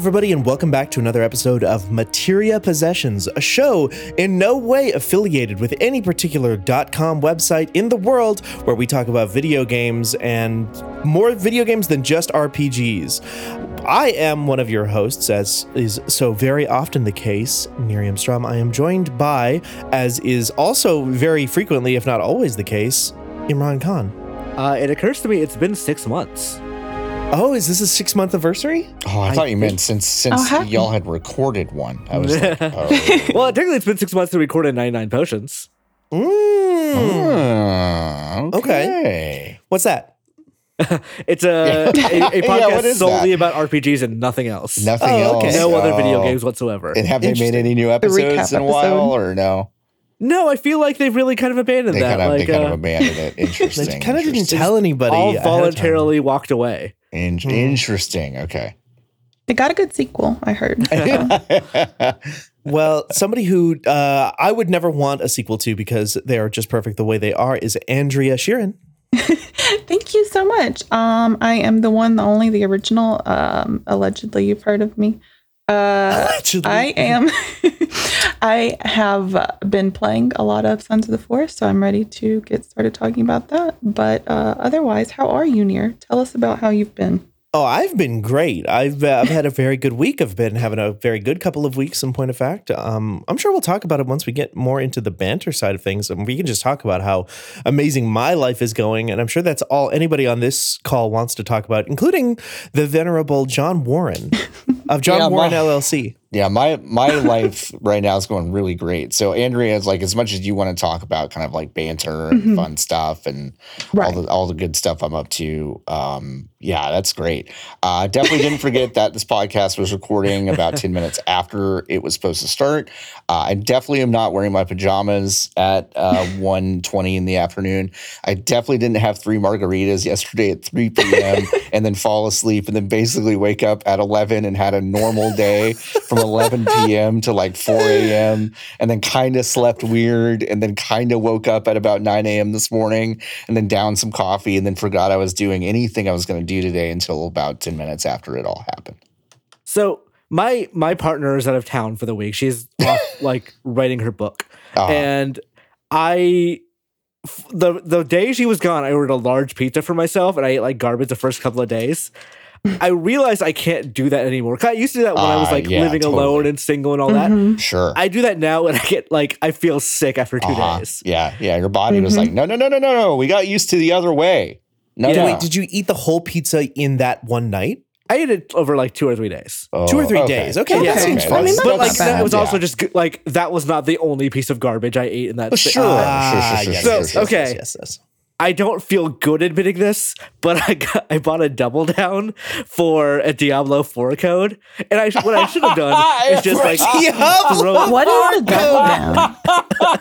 Everybody, and welcome back to another episode of Materia Possessions, a show in no way affiliated with any particular .com website in the world where we talk about video games and more video games than just RPGs. I am one of your hosts, as is so very often the case, Miriam Strom. I am joined by, as is also very frequently, if not always the case, Imran Khan. Uh, it occurs to me it's been six months. Oh, is this a six month anniversary? Oh, I, I thought you meant since since Oh, y'all had recorded one. I was like, oh. Well, technically, it's been six months to record 99 potions. Mm. Hmm, okay. What's that? It's a, a, a podcast what is solely that? about RPGs and nothing else. Nothing Oh, else. okay. No other video Oh. games whatsoever. And have they made any new episodes in a while, episode. or no? No, I feel like they've really kind of abandoned They that. kind of like, they kind uh, of abandoned it. Interesting. They kind of didn't tell anybody. all ahead of time. voluntarily walked away. In- Hmm. Interesting. Okay. They got a good sequel, I heard. Well, somebody who uh, I would never want a sequel to because they are just perfect the way they are is Andrea Sheeran. Thank you so much. Um, I am the one, the only, the original. Um, allegedly, you've heard of me. Uh. I am. I have been playing a lot of Sons of the Forest, so I'm ready to get started talking about that. But uh, otherwise, how are you, Near? Tell us about how you've been. Oh, I've been great. I've uh, I've had a very good week. I've been having a very good couple of weeks. In point of fact, um, I'm sure we'll talk about it once we get more into the banter side of things, and we can just talk about how amazing my life is going. And I'm sure that's all anybody on this call wants to talk about, including the venerable John Warren of John Yeah, Warren my- LLC. Yeah, my my life right now is going really great. So Andrea is like as much as you want to talk about kind of like banter and Mhm. fun stuff and Right. all the all the good stuff I'm up to. Um, yeah, that's great. Uh, definitely didn't forget that this podcast was recording about ten minutes after it was supposed to start. Uh, I definitely am not wearing my pajamas at uh, one twenty in the afternoon. I definitely didn't have three margaritas yesterday at three p.m. and then fall asleep and then basically wake up at eleven and had a normal day from 11 p.m. to like 4 a.m. and then kind of slept weird and then kind of woke up at about 9 a.m. this morning and then down some coffee and then forgot I was doing anything I was going to do today until about 10 minutes after it all happened. So my my partner is out of town for the week. She's off like writing her book, Uh, and I the the day she was gone, I ordered a large pizza for myself, and I ate like garbage the first couple of days. I realized I can't do that anymore. 'Cause I used to do that when I was Ah, like yeah, living alone and single and all that. Mhm. sure. I do that now, and I get like I feel sick after 2 Uh-huh. days. Yeah, yeah. Your body was Mhm. like, no, no, no, no, no, no. We got used to the other way. No, Yeah. no. Wait, did you eat the whole pizza in that one night? I ate it over like two or three days. Oh, Two or three days. Okay, that seems fine. I mean, But like that was also Yeah. just like that was not the only piece of garbage I ate in that. sta- Sure. uh, Ah, sure, yes, sure, yes, sure, yes, sure. yes, Okay. yes, yes. I don't feel good admitting this, but I got I bought a double down for a Diablo 4 code. And I what I should have done is just like Diablo throw What is a double down?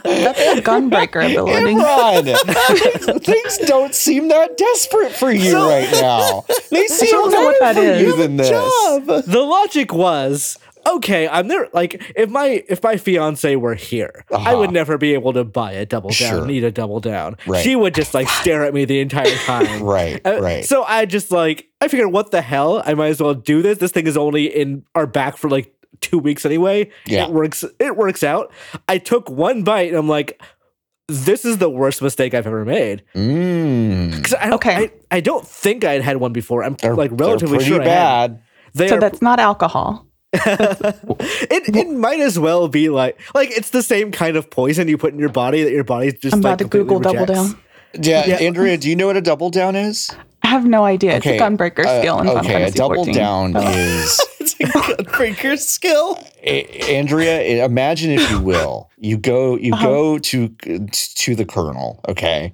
That's a gunbreaker ability. Imran, things don't seem that desperate for you So- right now. They seem don't know better that for you is. than this. Job. the logic was okay, I'm there like if my if my fiance were here, I Uh-huh. would never be able to buy a double down, Sure. need a double down. Right. She would just like stare at me the entire time. Right, Uh, right. So I just like I figured, what the hell? I might as well do this. This thing is only in our back for like two weeks anyway. Yeah. It works. It works out. I took one bite and I'm like, this is the worst mistake I've ever made. Mm. I Okay. I, I don't think I had had one before. I'm They're, like they're relatively pretty sure I had. bad. They So are, that's not alcohol. it, it might as well be like like it's the same kind of poison you put in your body that your body just I'm like about to completely Google double down. Yeah, Yeah. Andrea, do you know what a double down is? I have no idea. It's a gunbreaker uh, skill in Final okay, a double 14. down Oh. is It's a gunbreaker skill. A- Andrea. Imagine if you will, you go, you Uh-huh. go to to the colonel, okay,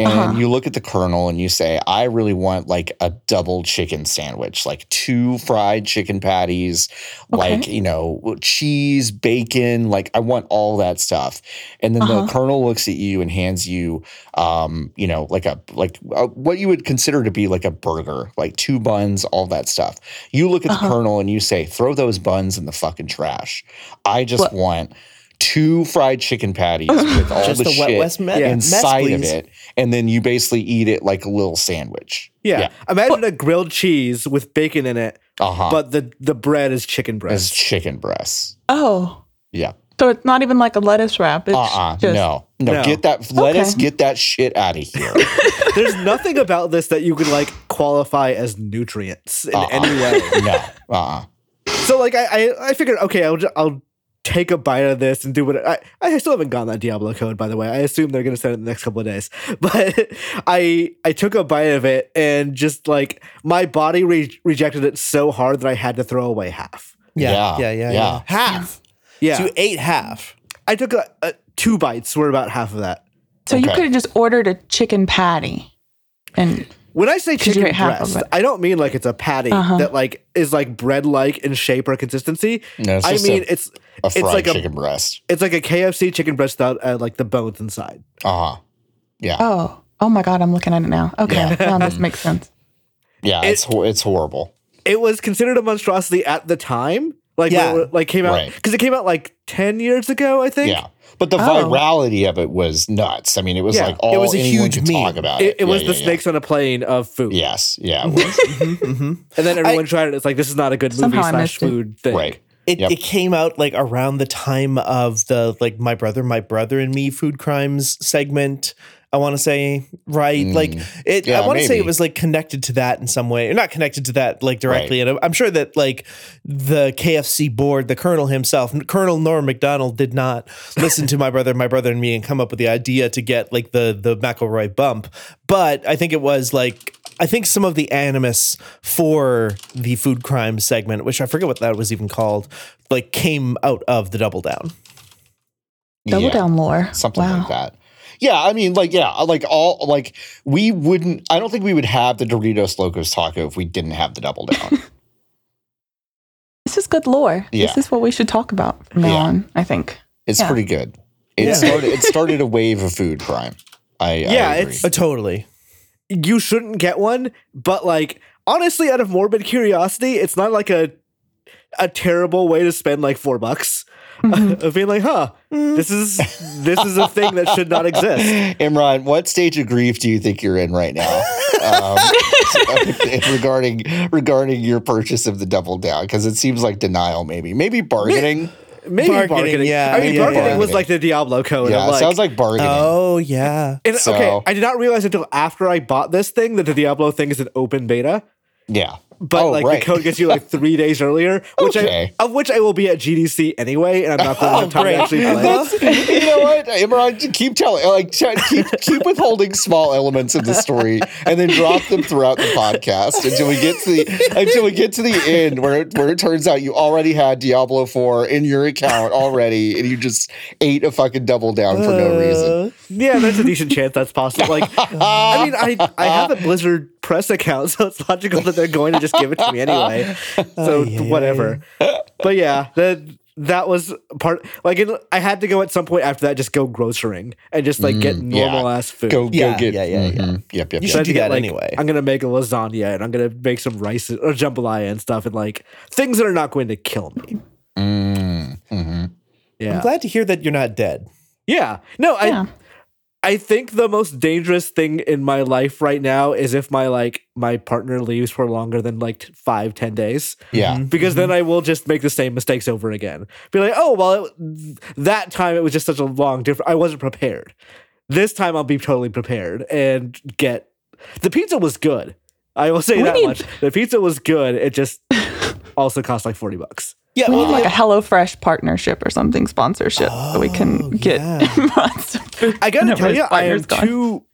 and Uh-huh. you look at the colonel and you say, "I really want like a double chicken sandwich, like two fried chicken patties, like you know, cheese, bacon, like I want all that stuff." And then Uh-huh. the colonel looks at you and hands you, um, you know, like a like a, what you would consider to be like a burger, like two buns, all that stuff. You look at the Uh-huh. colonel and you say, "Throw those buns in the fucking trash." I just What? want two fried chicken patties with all Just the a Wet shit West me- mess, inside of it, and then you basically eat it like a little sandwich. Yeah. Imagine a grilled cheese with bacon in it, Uh huh. but the the bread is chicken as breast. chicken breasts. Oh, Yeah. so it's not even like a lettuce wrap. It's Uh uh just No. no. No. Get that. lettuce. Okay. get that shit out of here. There's nothing about this that you could like qualify as nutrients in Uh-uh. any way. no. Uh uh So like I I, I figured okay I'll ju- I'll take a bite of this and do what I I still haven't gotten that Diablo code by the way. I assume they're gonna send it in the next couple of days. But I I took a bite of it and just like my body re- rejected it so hard that I had to throw away half. Yeah, Yeah, yeah, yeah, yeah. yeah. Half. Yeah, So you ate half. I took a, a two bites were about half of that. so you could have just ordered a chicken patty, and When I say chicken eat half of breast. I don't mean like it's a patty Uh-huh. that like is like bread like in shape or consistency. No, it's I just mean a, it's a it's fried like a- chicken breast. it's like a KFC chicken breast without uh, like the bones inside. Uh huh. Yeah. oh, oh my god, I'm looking at it now. Okay, Yeah. now this makes sense. yeah. it's it's horrible. it was considered a monstrosity at the time. Like Yeah. when it, like came out Right. because it came out like ten years ago, I think. Yeah. But the Oh. virality of it was nuts. I mean, it was Yeah. like all It was a huge could meme. talk about it. It, it was Yeah, the yeah, yeah. snakes on a plane of food. Yes. Yeah. It was. Mm-hmm. And then everyone tried it. It's like this is not a good movie slash missed it. food thing. right. It, Yep. it came out like around the time of the like my brother, my brother and me food crimes segment. I want to say right, mm. like it. Yeah, I want to say it was like connected to that in some way, or not connected to that like directly. And I'm sure that like the KFC board, the Colonel himself, Colonel Norm Macdonald, did not listen to my brother, my brother and me, and come up with the idea to get like the the McElroy bump. But I think it was like I think some of the animus for the food crime segment, which I forget what that was even called, like came out of the double down. Double Yeah. down lore. something wow. like that. Yeah, I mean, like, yeah, like all, like, we wouldn't. I don't think we would have the Doritos Locos Taco if we didn't have the Double Down. This is good lore. Yeah. This is what we should talk about from now Yeah. on. I think. It's Yeah. pretty good. It Yeah. started. It started a wave of food crime. I Yeah, I agree. it's- Uh, totally. You shouldn't get one, but like honestly, out of morbid curiosity, it's not like a a terrible way to spend like four bucks. Mhm. of being like, huh, this is this is a thing that should not exist. Imran, what stage of grief do you think you're in right now um, regarding regarding your purchase of the Double Down? Because it seems like denial, maybe, maybe bargaining. Maybe Bargaining, bargaining. yeah, I mean, yeah, bargaining yeah. was like the Diablo code. Yeah, like, sounds like bargaining. Oh yeah. And, So- okay, I did not realize until after I bought this thing that the Diablo thing is an open beta. Yeah, But Oh, like right. the code gets you like three days earlier, which Okay. I of which I will be at GDC anyway, and I'm not going oh, to Oh, have time to actually play. That's, you know what, Imran, keep telling, like, keep keep withholding small elements of the story, and then drop them throughout the podcast until we get to the until we get to the end where it, where it turns out you already had Diablo Four in your account already, and you just ate a fucking double down for no reason. Uh, Yeah, there's a decent chance that's possible. Like, I mean, I I have a Blizzard press account, so it's logical that they're going to just give it to me anyway. So Ay, ay, whatever. But yeah, that that was part. Like, it, I had to go at some point after that, just go grocerying and just like get Mm, yeah. normal ass food. Go Yeah, go get yeah, yeah, yeah. mhm. Yep, yep, You yep. should I do had to that like, anyway. I'm gonna make a lasagna and I'm gonna make some rice or jambalaya and stuff and like things that are not going to kill me. Mm, mhm. Yeah. I'm glad to hear that you're not dead. Yeah. No, I Yeah. I think the most dangerous thing in my life right now is if my like my partner leaves for longer than like five, ten days. Yeah, Because then I will just make the same mistakes over again. Be like, oh well, it, that time it was just such a long difference. I wasn't prepared. This time I'll be totally prepared and get the pizza was good. I will say We that need- much. The pizza was good. It just also cost like forty bucks. Yeah, We well, need like a yeah. HelloFresh partnership or something sponsorship so we can Oh, get yeah. I gotta tell you, I am gone. too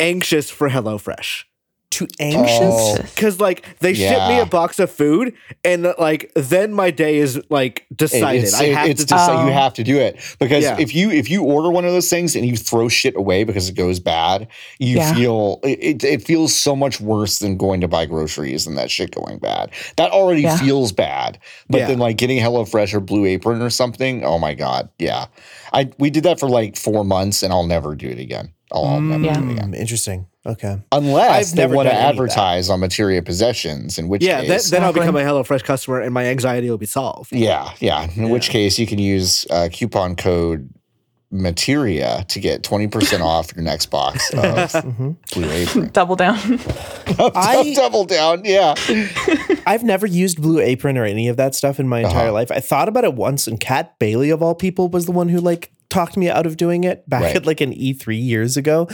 anxious for HelloFresh. Too anxious. Oh. Cause like they ship me a box of food and like then my day is like decided. It's, I have it's to just like Oh. you have to do it because Yeah. if you if you order one of those things and you throw shit away because it goes bad, you Yeah. feel it, it, it feels so much worse than going to buy groceries and that shit going bad. That already Yeah. feels bad, but Yeah. then like getting HelloFresh or Blue Apron or something, oh my god, yeah. I we did that for like four months and I'll never do it again. I'll, I'll never do it again. Mm, interesting. Okay. Unless I've they want to done any of that. advertise on Materia Possessions, in which Yeah, then, case, then I'll become a HelloFresh customer and my anxiety will be solved. yeah, yeah. In which case, you can use uh, coupon code Materia to get twenty percent off your next box of Mhm. Blue Apron. Double down. I- double down, yeah. I've never used Blue Apron or any of that stuff in my entire Uh-huh. life. I thought about it once, and Kat Bailey, of all people, was the one who like talked me out of doing it back Right. at like an E3 years ago.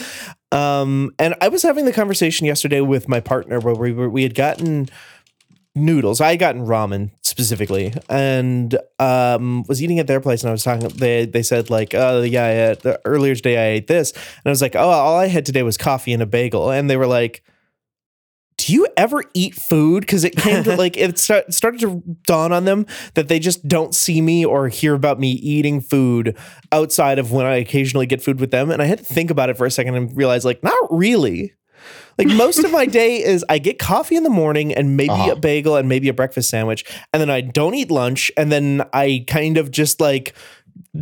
Um, and I was having the conversation yesterday with my partner where we were, we had gotten noodles. I had gotten ramen specifically, and um, was eating at their place. And I was talking. They they said like, oh yeah, yeah. The earlier today I ate this, and I was like, oh, all I had today was coffee and a bagel. And they were like, do you ever eat food? Because it came to like it start, started to dawn on them that they just don't see me or hear about me eating food outside of when I occasionally get food with them. And I had to think about it for a second and realize like, not really. Like most of my day is I get coffee in the morning and maybe Uh-huh. a bagel and maybe a breakfast sandwich. And then I don't eat lunch. And then I kind of just like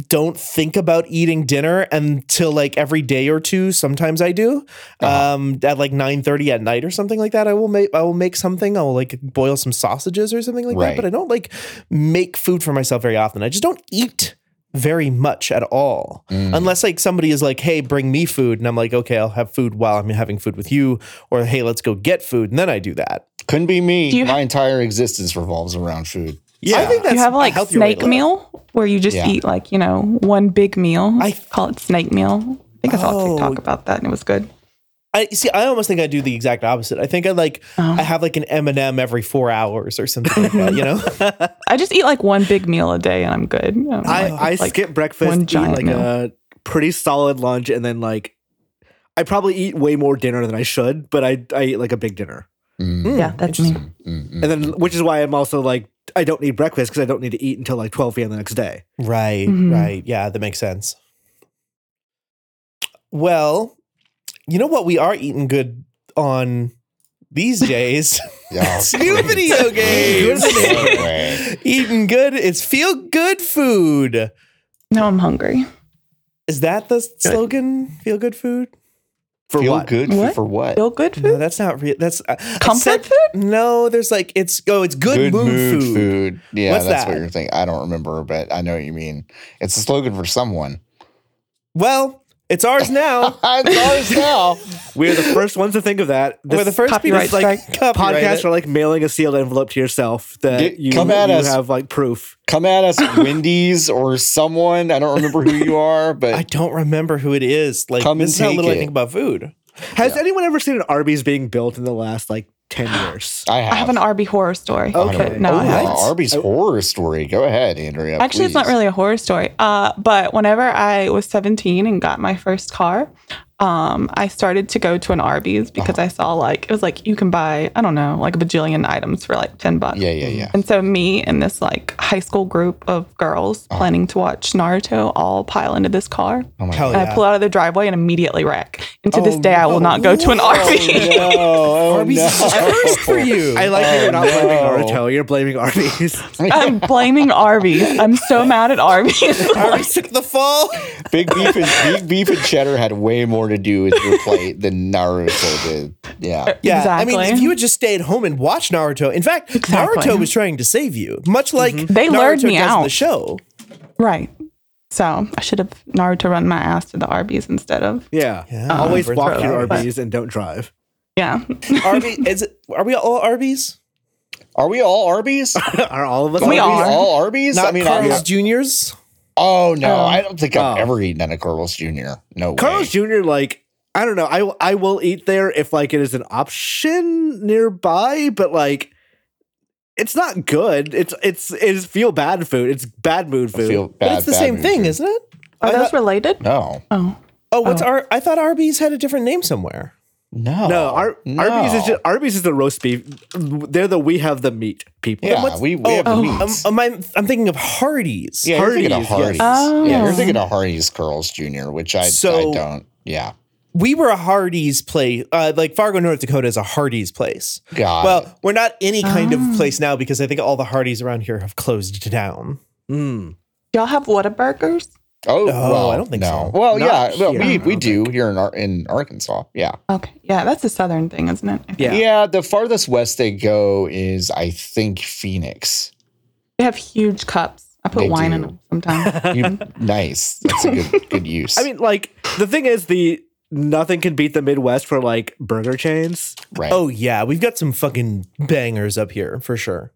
don't think about eating dinner until like every day or two. Sometimes I do. Uh-huh. Um, at like nine thirty at night or something like that. I will make I will make something. I'll like boil some sausages or something like Right. that. But I don't like make food for myself very often. I just don't eat very much at all. Mm. Unless like somebody is like, hey, bring me food. And I'm like, okay, I'll have food while I'm having food with you. Or hey, let's go get food. And then I do that. Couldn't be me. Do you- My entire existence revolves around food. Yeah. I think that's you have like healthier snake meal where you just Yeah. eat like, you know, one big meal? I- I call it snake meal. I think I saw a Oh. TikTok about that and it was good. I see. I almost think I do the exact opposite. I think I like Oh. I have like an M and m every four hours or something like that. You know, I just eat like one big meal a day and I'm good. I, don't know, I, like- I like- skip breakfast, one eat giant like meal. a pretty solid lunch, and then like I probably eat way more dinner than I should, but I I eat like a big dinner, Mm, Yeah, that's me. mm, mm, and then which is why I'm also like I don't need breakfast because I don't need to eat until like 12 p.m. the next day. right, Mhm. right. Yeah, that makes sense. Well, you know what? We are eating good on these days. Yeah, It's new video games. Great eating good. It's feel good food. Now I'm hungry. Is that the slogan? Feel good food. For Feel what? good What? for what? Feel good food? No, that's not real. That's I- I Comfort said- food? No, there's like it's oh, it's good, mood, food. Yeah, What's that's that? what you're thinking. I don't remember, but I know what you mean. It's a slogan for someone. Well, it's ours now. it's ours now. We're the first ones to think of that. This We're the first people to like strike. podcast it. are like mailing a sealed envelope to yourself that Get- you, come at you us. have like proof. Come at us, Wendy's or someone. I don't remember who you are, but I don't remember who it is. Like Come and this is how little I think about food. Has anyone ever seen an Arby's being built in the last like 10 years? I have. I have an Arby horror story. Okay. No, oh, I haven't. Arby's horror story. Go ahead, Andrea. Actually, it's not really a horror story. Uh, but whenever I was 17 and got my first car, um, I started to go to an Arby's because Uh-huh. I saw like it was like you can buy I don't know like a bajillion items for like 10 bucks. Yeah, yeah, yeah. And so me and this like high school group of girls Uh-huh. planning to watch Naruto all pile into this car. Oh my Hell god. And I pull out of the driveway and immediately wreck. And to this Oh, day, I will not go to an Whoa. Arby's. no, oh, Arby's no. is first for you. I like that you're not Oh, blaming no. Naruto, you're blaming Arby's. I'm blaming Arby's. I'm so mad at Arby's. Arby's took the fall. Big beef and big beef and cheddar had way more to do with your plate than Naruto did. Yeah. Yeah, Exactly. I mean, if you had just stayed home and watched Naruto, in fact, Exactly. Naruto was trying to save you, much mhm. like They Naruto lured me does in out. the show. right. So I should have Naruto run my ass to the Arby's instead of Yeah. Yeah. Always Overthrow walk to your Arby's. Arby's and don't drive. yeah. Arby, is it? Are we all Arby's? Are we all Arby's? Are all of us We are are. we all Arby's? Not I mean, Carl's I'm- Juniors. Oh no, Oh. I don't think I've Oh. ever eaten at a Carl's Jr. No Carl's way. Jr. like I don't know. I will- I will eat there if like it is an option nearby, but like it's not good. It's it's it's feel bad food. It's bad mood food. feel But bad. it's the bad same thing, food. isn't it? Are I those thought- No. Oh. Oh, what's Oh. Ar- I thought Arby's had a different name somewhere. No, no, Ar- no. Arby's is just Arby's is the roast beef. They're the we have the meat people. yeah. we we oh, have the oh. meats. Um, am I, I'm thinking of Hardee's. yeah, you're thinking of Hardee's, Hardee's. yes. Yeah, you're Oh. thinking of Hardee's Carl's Jr., which I I don't. Yeah, We were a Hardee's place. Uh, like Fargo, North Dakota is a Hardee's place. God. Well, we're not any kind Ah. of place now because I think all the Hardee's around here have closed down. Mm. Y'all have Whataburgers? Oh, Oh, well, I don't think no. so. Well, Not yeah, well, we we don't do here in Ar- in Arkansas. Yeah. Okay. Yeah, that's a southern thing, isn't it? Yeah. yeah, The farthest west they go is, I think, Phoenix. They have huge cups. I put They wine in them sometimes. You, nice. That's a good good use. I mean, like the thing is, the nothing can beat the Midwest for like burger chains. right? Oh yeah, we've got some fucking bangers up here for sure.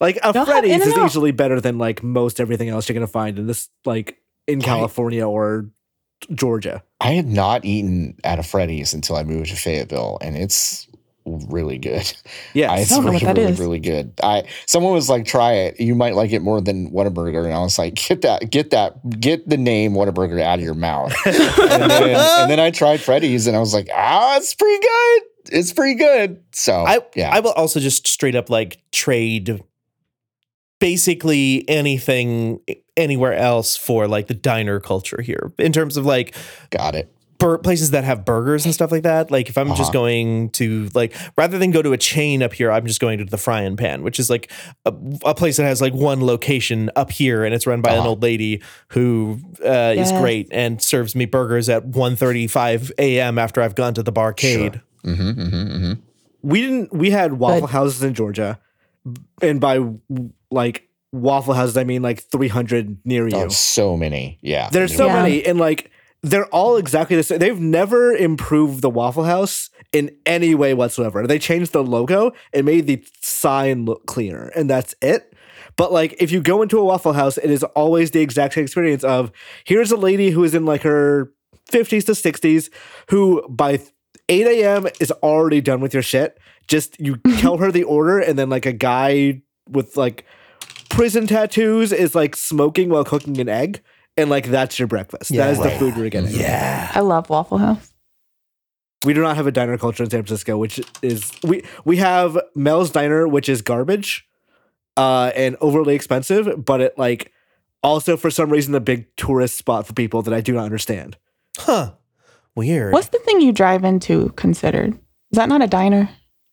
Like a Y'all have Freddy's is In-N-Out? better than like most everything else you're gonna find in this like in California or Georgia. I had not eaten at a Freddy's until I moved to Fayetteville, and it's really good. Yeah, I, it's don't know really, what that really, is. really good. I someone was like, "Try it. You might like it more than Whataburger," and I was like, "Get that, get that, get the name Whataburger out of your mouth." and, then, and then I tried Freddy's, and I was like, "Ah, it's pretty good. It's pretty good." So I yeah, I will also just straight up like trade basically anything anywhere else for like the diner culture here in terms of like got it. bur- places that have burgers and stuff like that. Like if I'm Uh-huh. just going to like rather than go to a chain up here, I'm just going to the Frying Pan, which is like a, a place that has like one location up here, and it's run by an Uh-huh. old lady who uh, is great and serves me burgers at 1.35 a.m. after I've gone to the barcade. Mm-hmm, mm-hmm, mm-hmm. we didn't we had waffle But- houses in Georgia. And by like waffle houses I mean like 300 near you. Oh, so many. Yeah, There's so Yeah. many, and like they're all exactly the same. They've never improved the Waffle House in any way whatsoever. They changed the logo and made the sign look cleaner, and that's it. But like, if you go into a Waffle House, it is always the exact same experience of here's a lady who is in like her 50s to 60s who by 8 a.m. is already done with your shit. Just you tell her the order, and then like a guy with like prison tattoos is like smoking while cooking an egg, and like that's your breakfast. Yeah. that is the food you're getting. Yeah. I love Waffle House. We do not have a diner culture in San Francisco, which is we we have Mel's Diner, which is garbage, uh, and overly expensive, but it like also for some reason a big tourist spot for people that I do not understand. Huh. Weird. What's the thing you drive into considered? Is that not a diner?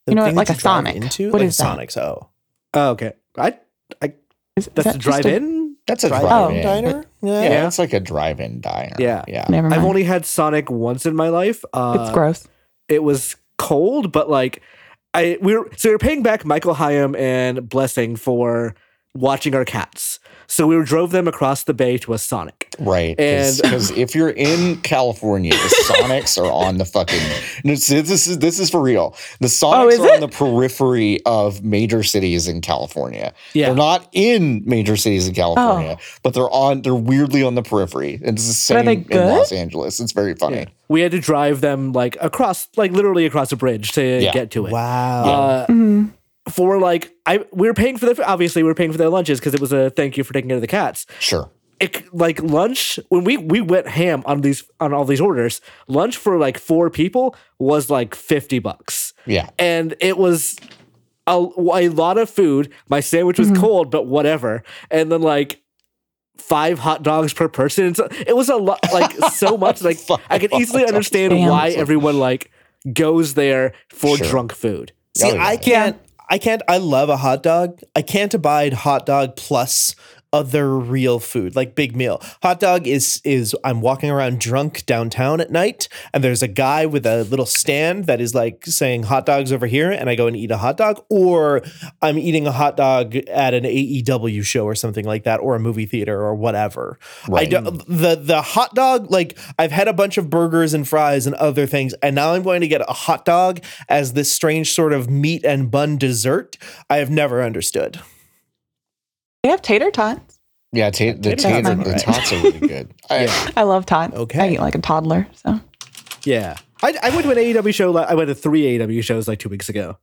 The you know, thing like that a you drive Sonic. Into? What like is that? Sonic's? Oh. Oh, okay, I Is, is that's that a- drive-in. That's a Drive-in drive-in. diner? Yeah. Yeah, Yeah. it's like a drive-in diner. Yeah. yeah. Never mind. I've only had Sonic once in my life. Uh, it's gross. it was cold, but like I we were so we were paying back Michael Higham and Blessing for watching our cats. So we drove them across the bay to a Sonic. Right. And- Because if you're in California, the Sonics are on the fucking. This, this is this is for real. The Sonics Oh, is are on the periphery of major cities in California. Yeah. They're not in major cities in California, Oh. but they're on. They're weirdly on the periphery. It's the same in? Los Angeles. It's very funny. Yeah. We had to drive them like across, like literally across a bridge to Yeah. get to it. Wow. Uh, Mhm. for like, I we were paying for the obviously we were paying for their lunches because it was a thank you for taking care of the cats. Sure. It, like lunch when we we went ham on these on all these orders. Lunch for like four people was like fifty bucks. Yeah. and it was a, a lot of food. My sandwich was mm-hmm. cold, but whatever. And then like five hot dogs per person. So it was a lot, like so much. Like I can easily understand Damn. why everyone like goes there for Sure. drunk food. See, Oh, yeah. I can't. I can't. I love a hot dog. I can't abide hot dog plus other real food like big meal. Hot dog is is I'm walking around drunk downtown at night and there's a guy with a little stand that is like saying hot dogs over here and I go and eat a hot dog or I'm eating a hot dog at an AEW show or something like that or a movie theater or whatever. I Right. do, the the hot dog like I've had a bunch of burgers and fries and other things and now I'm going to get a hot dog as this strange sort of meat and bun dessert. I have never understood. They have tater tots. Yeah. Ta- the Tater tots tater, are the tots are really good. I, Yeah. I love tots. Okay. I eat like a toddler. So Yeah, I, I went to an AEW show. I went to three AEW shows like two weeks ago.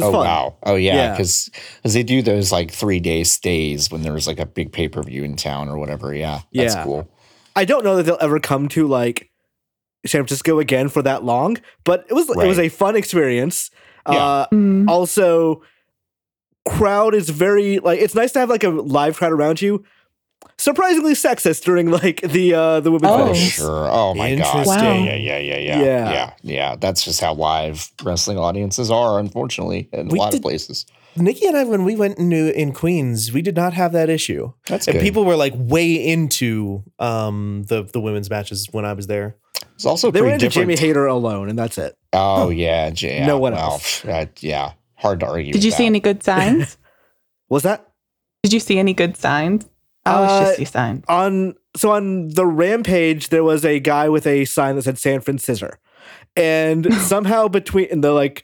Oh fun. wow! Oh yeah, Yeah. because they do those like three day stays when there's like a big pay per view in town or whatever. Yeah, that's Yeah. cool. I don't know that they'll ever come to like San Francisco again for that long, but it was it was a fun experience. Yeah. Uh, mm, also, crowd is very like it's nice to have like a live crowd around you. surprisingly sexist during like the uh the women's Oh. For sure. Oh my god. Interesting. Yeah, yeah, yeah, yeah, Yeah. yeah, yeah, yeah. That's just how live wrestling audiences are, unfortunately, in We a lot did- of places. Nikki and I, when we went into in Queens, we did not have that issue. That's and good. people were like way into um the the women's matches when I was there. It's also They were pretty into different. Jamie Hayter alone, and that's it. Oh yeah, J- yeah. No one well, else. pff, uh, yeah, hard to argue. Did you see any good signs? Was that Did you see any good signs? I always Uh, just see signs. on? So on the rampage, there was a guy with a sign that said San Francisco, and somehow between in the like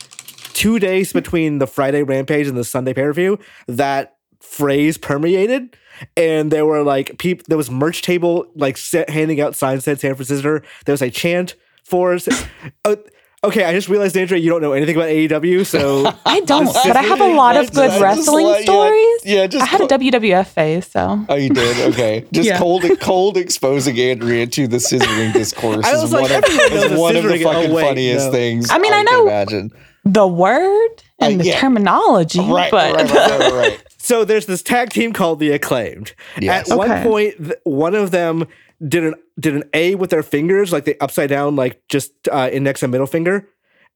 two days between the Friday rampage and the Sunday pay per view, that phrase permeated. And there were like people. There was merch table like set, handing out signs that said San Francisco. There was a chant for. Uh, okay, I just realized, Andrea, you don't know anything about AEW, so I don't, but I have a lot of good just wrestling yeah, stories. Yeah, just I had a WWF phase, so Oh, you did? Okay. Just Yeah. cold cold exposing Andrea to the scissoring discourse I is was one, like, of, is the one of the fucking wait, funniest no. things. I mean, I can know- imagine. the word and Uh, the yeah. terminology, Right, but right, right, right. So there's this tag team called the Acclaimed. Yes. At one Okay. point, th- one of them did an did an A with their fingers, like the upside down, like just uh, index and middle finger,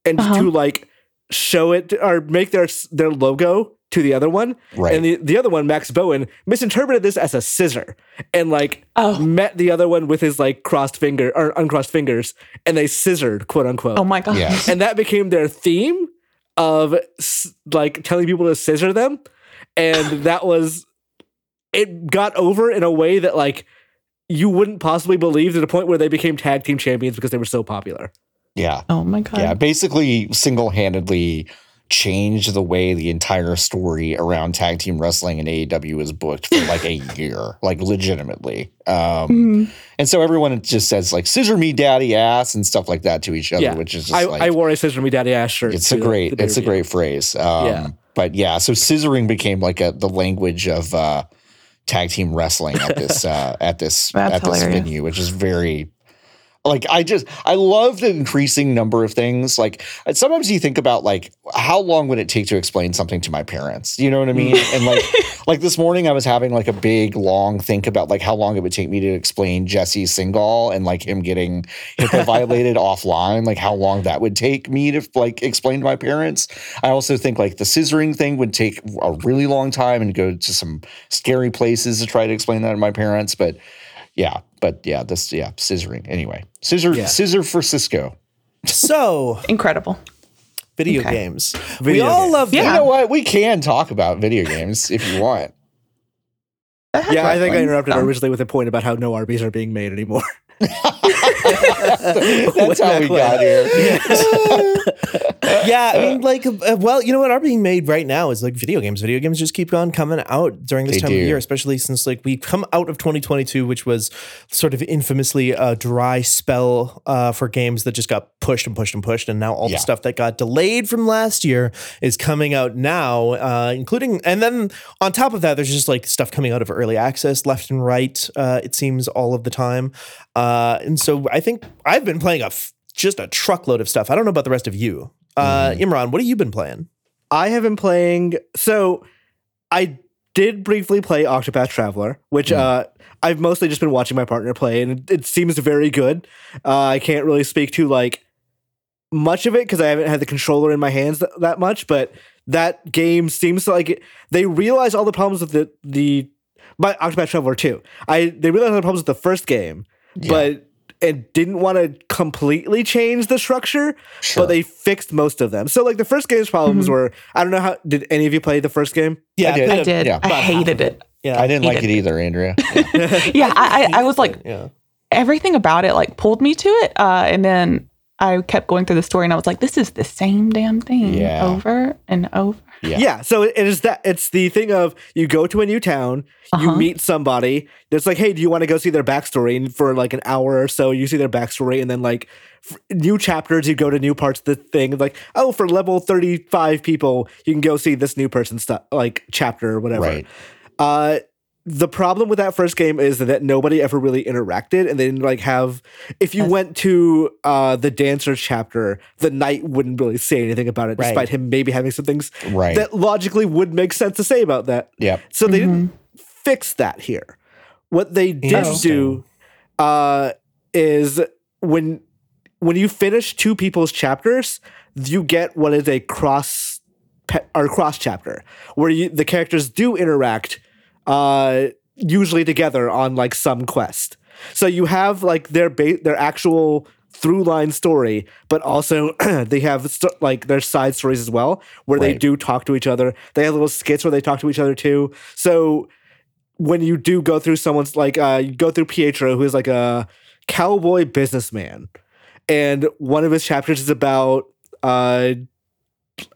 and Uh-huh. to like show it or make their their logo to the other one. Right. And the, the other one, Max Bowen, misinterpreted this as a scissor and like Oh. met the other one with his like crossed finger or uncrossed fingers, and they scissored, quote unquote. oh my god, Yes. and that became their theme of like telling people to scissor them and that was it got over in a way that like you wouldn't possibly believe to the point where they became tag team champions because they were so popular Yeah. oh my god, Yeah. Basically, single handedly changed the way the entire story around tag team wrestling and AEW was booked for like a year, like legitimately. Um, Mhm. and so everyone just says like "scissor me, daddy ass" and stuff like that to each other, yeah which is just I, like I wore a scissor me daddy ass shirt it's a great the it's a great phrase. Um, Yeah. But yeah, so scissoring became like a the language of uh, tag team wrestling at this uh, at this That's at this hilarious. venue, which is very like I just I love the increasing number of things. Like sometimes you think about like how long would it take to explain something to my parents? You know what I mean? Mm. and like like this morning I was having like a big long think about like how long it would take me to explain Jesse Singal and like him getting HIPAA violated offline, like how long that would take me to like explain to my parents. I also think like the scissoring thing would take a really long time and go to some scary places to try to explain that to my parents. But yeah, but yeah, this yeah, scissoring. Anyway, scissor Yeah. scissor for Cisco. So incredible. video Okay. games. we all games. love Yeah. them. You know what? We can talk about video games if you want. Yeah i think i interrupted so. originally with a point about how no arby's are being made anymore That's how we got here. yeah, I mean, like, uh, well, you know what are being made right now is like video games. Video games just keep on coming out during this They time do. of year, especially since like we come out of 2022, which was sort of infamously a dry spell uh, for games that just got pushed and pushed and pushed, and now all Yeah. the stuff that got delayed from last year is coming out now, uh, including, and then on top of that, there's just like stuff coming out of early access left and right. Uh, it seems all of the time, uh, and so I think I've been playing a f- just a truckload of stuff. I don't know about the rest of you. Uh, Imran, what have you been playing? I have been playing. So I did briefly play Octopath Traveler, which Mm. uh, I've mostly just been watching my partner play, and it, it seems very good. Uh, I can't really speak to like much of it because I haven't had the controller in my hands th- that much, but that game seems like it, they realize all the problems with the the by Octopath Traveler 2. I they realized all the problems with the first game, Yeah. but and didn't want to completely change the structure Sure. but they fixed most of them. So like the first game's problems Mhm. were I don't know how did any of you play the first game? Yeah, I did. I did. yeah, I hated it. Yeah, I didn't like it either, Andrea. Yeah, I, I, I was like, yeah. everything about it like pulled me to it. Uh, and then I kept going through the story and I was like, this is the same damn thing Yeah. over and over. Yeah. Yeah. so it is that it's the thing of you go to a new town, you Uh-huh. meet somebody that's like, hey, do you want to go see their backstory? And for like an hour or so, you see their backstory, and then like f- new chapters, you go to new parts of the thing. Like, oh, for level thirty five people, you can go see this new person's stuff, like chapter or whatever. Right. Uh, the problem with that first game is that nobody ever really interacted, and they didn't like have. If you That's- went to uh, the dancer chapter, the knight wouldn't really say anything about it, Right. despite him maybe having some things Right. that logically would make sense to say about that. yeah So they Mm-hmm. didn't fix that here. what they did do uh, is when when you finish two people's chapters, you get what is a cross pe- or cross chapter where you, the characters do interact, uh, usually together on like some quest. So you have like their ba- their actual through line story, but also they have st- like their side stories as well, where they do talk to each other. They have little skits where they talk to each other too. So when you do go through someone's like uh, you go through Partitio, who is like a cowboy businessman, and one of his chapters is about uh,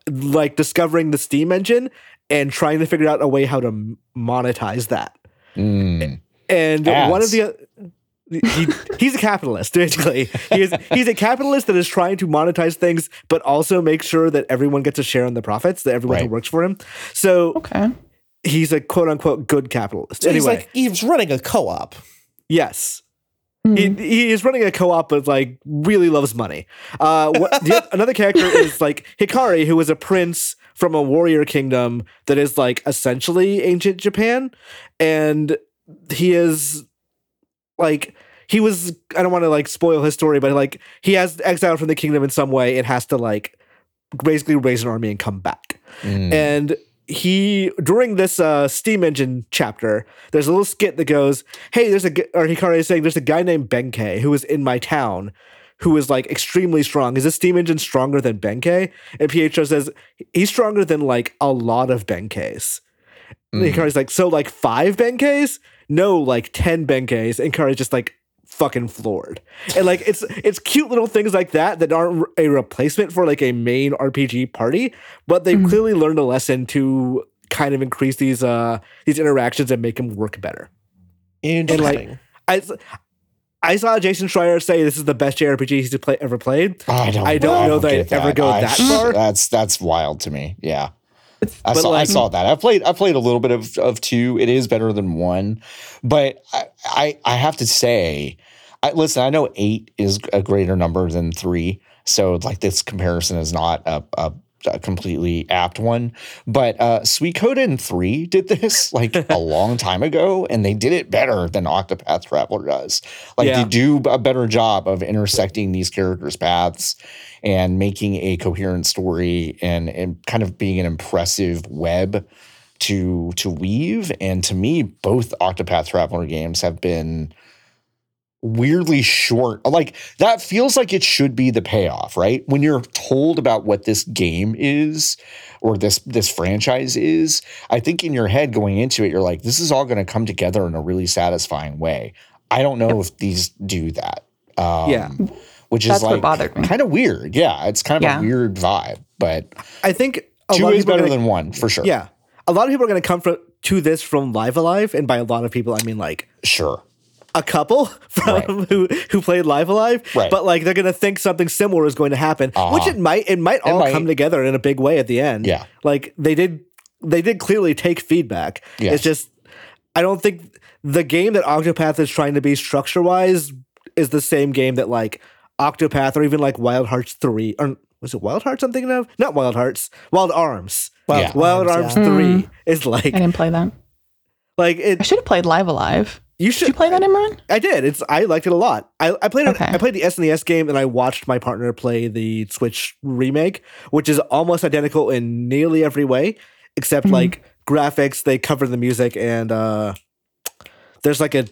like discovering the Steam engine and trying to figure out a way how to monetize that. Mm. And one of the he, he's a capitalist basically. He is he's a capitalist that is trying to monetize things, but also make sure that everyone gets a share in the profits. That everyone who works for him. So Okay. he's a quote unquote good capitalist. So he's anyway, like he's running a co-op. yes. Hmm. He, he is running a co-op, but like really loves money. Uh, what, the, another character is like Hikari, who is a prince from a warrior kingdom that is like essentially ancient Japan, and he is like he was. I don't want to like spoil his story, but like he has exiled from the kingdom in some way and has to like basically raise an army and come back. Mm. And he during this uh, steam engine chapter, there's a little skit that goes, "Hey, there's a g-" or Hikari is saying there's a guy named Benkei who is in my town." Who is like extremely strong? Is this steam engine stronger than Benkei? And Partitio says he's stronger than like a lot of Benkeis. And Mm. Hikari's like, so like five Benkeis? No, like ten Benkeis. And Hikari's just like fucking floored. And like it's it's cute little things like that that aren't a replacement for like a main RPG party, but they Mhm. clearly learned a lesson to kind of increase these uh these interactions and make them work better. Interesting. I I saw Jason Schreier say this is the best JRPG he's play, ever played. I don't. I don't know that get I'd ever go I- that far. That's that's wild to me. Yeah. I saw, I saw that. I played. I played a little bit of, of two. It is better than one, but I I, I have to say, I, listen. I know eight is a greater number than three, so like this comparison is not a, a, a completely apt one. But uh, and three did this like a long time ago, and they did it better than Octopath Traveler does. Like Yeah. they do a better job of intersecting these characters' paths and making a coherent story and, and kind of being an impressive web to to weave. And to me, both Octopath Traveler games have been weirdly short. Like that feels like it should be the payoff, right? When you're told about what this game is or this this franchise is, I think in your head going into it, you're like, this is all going to come together in a really satisfying way. I don't know if these do that. Um, Yeah. Which That's is what like kind of weird. Yeah, it's kind of Yeah. a weird vibe, but I think a two lot is better gonna- than one for sure. Yeah. A lot of people are going to come from, to this from Live A Live. And by a lot of people, I mean like Sure. A couple from Right. who who played Live A Live. Right. But like they're going to think something similar is going to happen, Uh-huh. which it might. It might all might. come together in a big way at the end. Yeah. Like they did. They did clearly take feedback. Yes. It's just I don't think the game that Octopath is trying to be structure wise is the same game that like Octopath or even like Wild Hearts three or was it Wild Hearts I'm thinking of? Not Wild Hearts. Wild Arms. Wild Yeah. Wild Arms, Arms yeah. three is like I didn't play that. like I should have played Live A Live. You Did should you play that, Imran? I did. It's I liked it a lot. I, I played it. Okay. I played the SNES game and I watched my partner play the Switch remake, which is almost identical in nearly every way, except Mhm. like graphics. They cover the music and uh, there's like a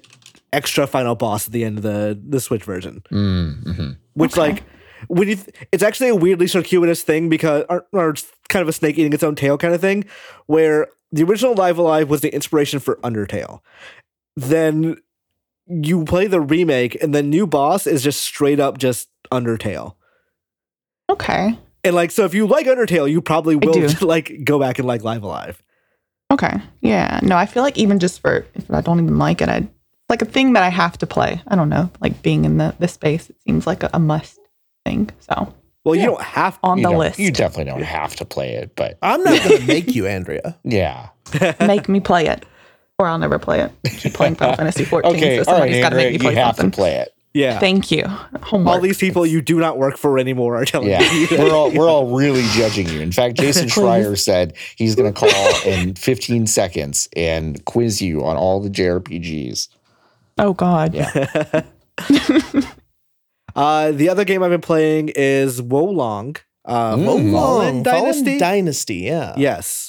extra final boss at the end of the the Switch version, Mm-hmm. which Okay. like when you th- it's actually a weirdly circuitous thing because or, or it's kind of a snake eating its own tail kind of thing, where the original Live A Live was the inspiration for Undertale. Then you play the remake, and the new boss is just straight up just Undertale. Okay. And like, so if you like Undertale, you probably will like go back and like Live A Live. Okay. Yeah. No, I feel like even just for if I don't even like it, I like a thing that I have to play. I don't know. Like being in the the space, it seems like a, a must thing. So Well, Yeah. you don't have on the list, you definitely don't have to play it, but I'm not going to make you, Andrea. yeah. make me play it, or I'll never play it. Keep playing Final Fantasy 14. Okay, so all right, somebody's got to make me you play have something. to play it. Yeah. Thank you. Homework. All these people you do not work for anymore are telling Yeah, you. we're all we're all really judging you. In fact, Jason Schreier said he's going to call in 15 seconds and quiz you on all the JRPGs. Oh God. Yeah. Uh, the other game I've been playing is Wo Long. Uh, Mm. Fallen Fallen Dynasty. Dynasty, yeah. Yes.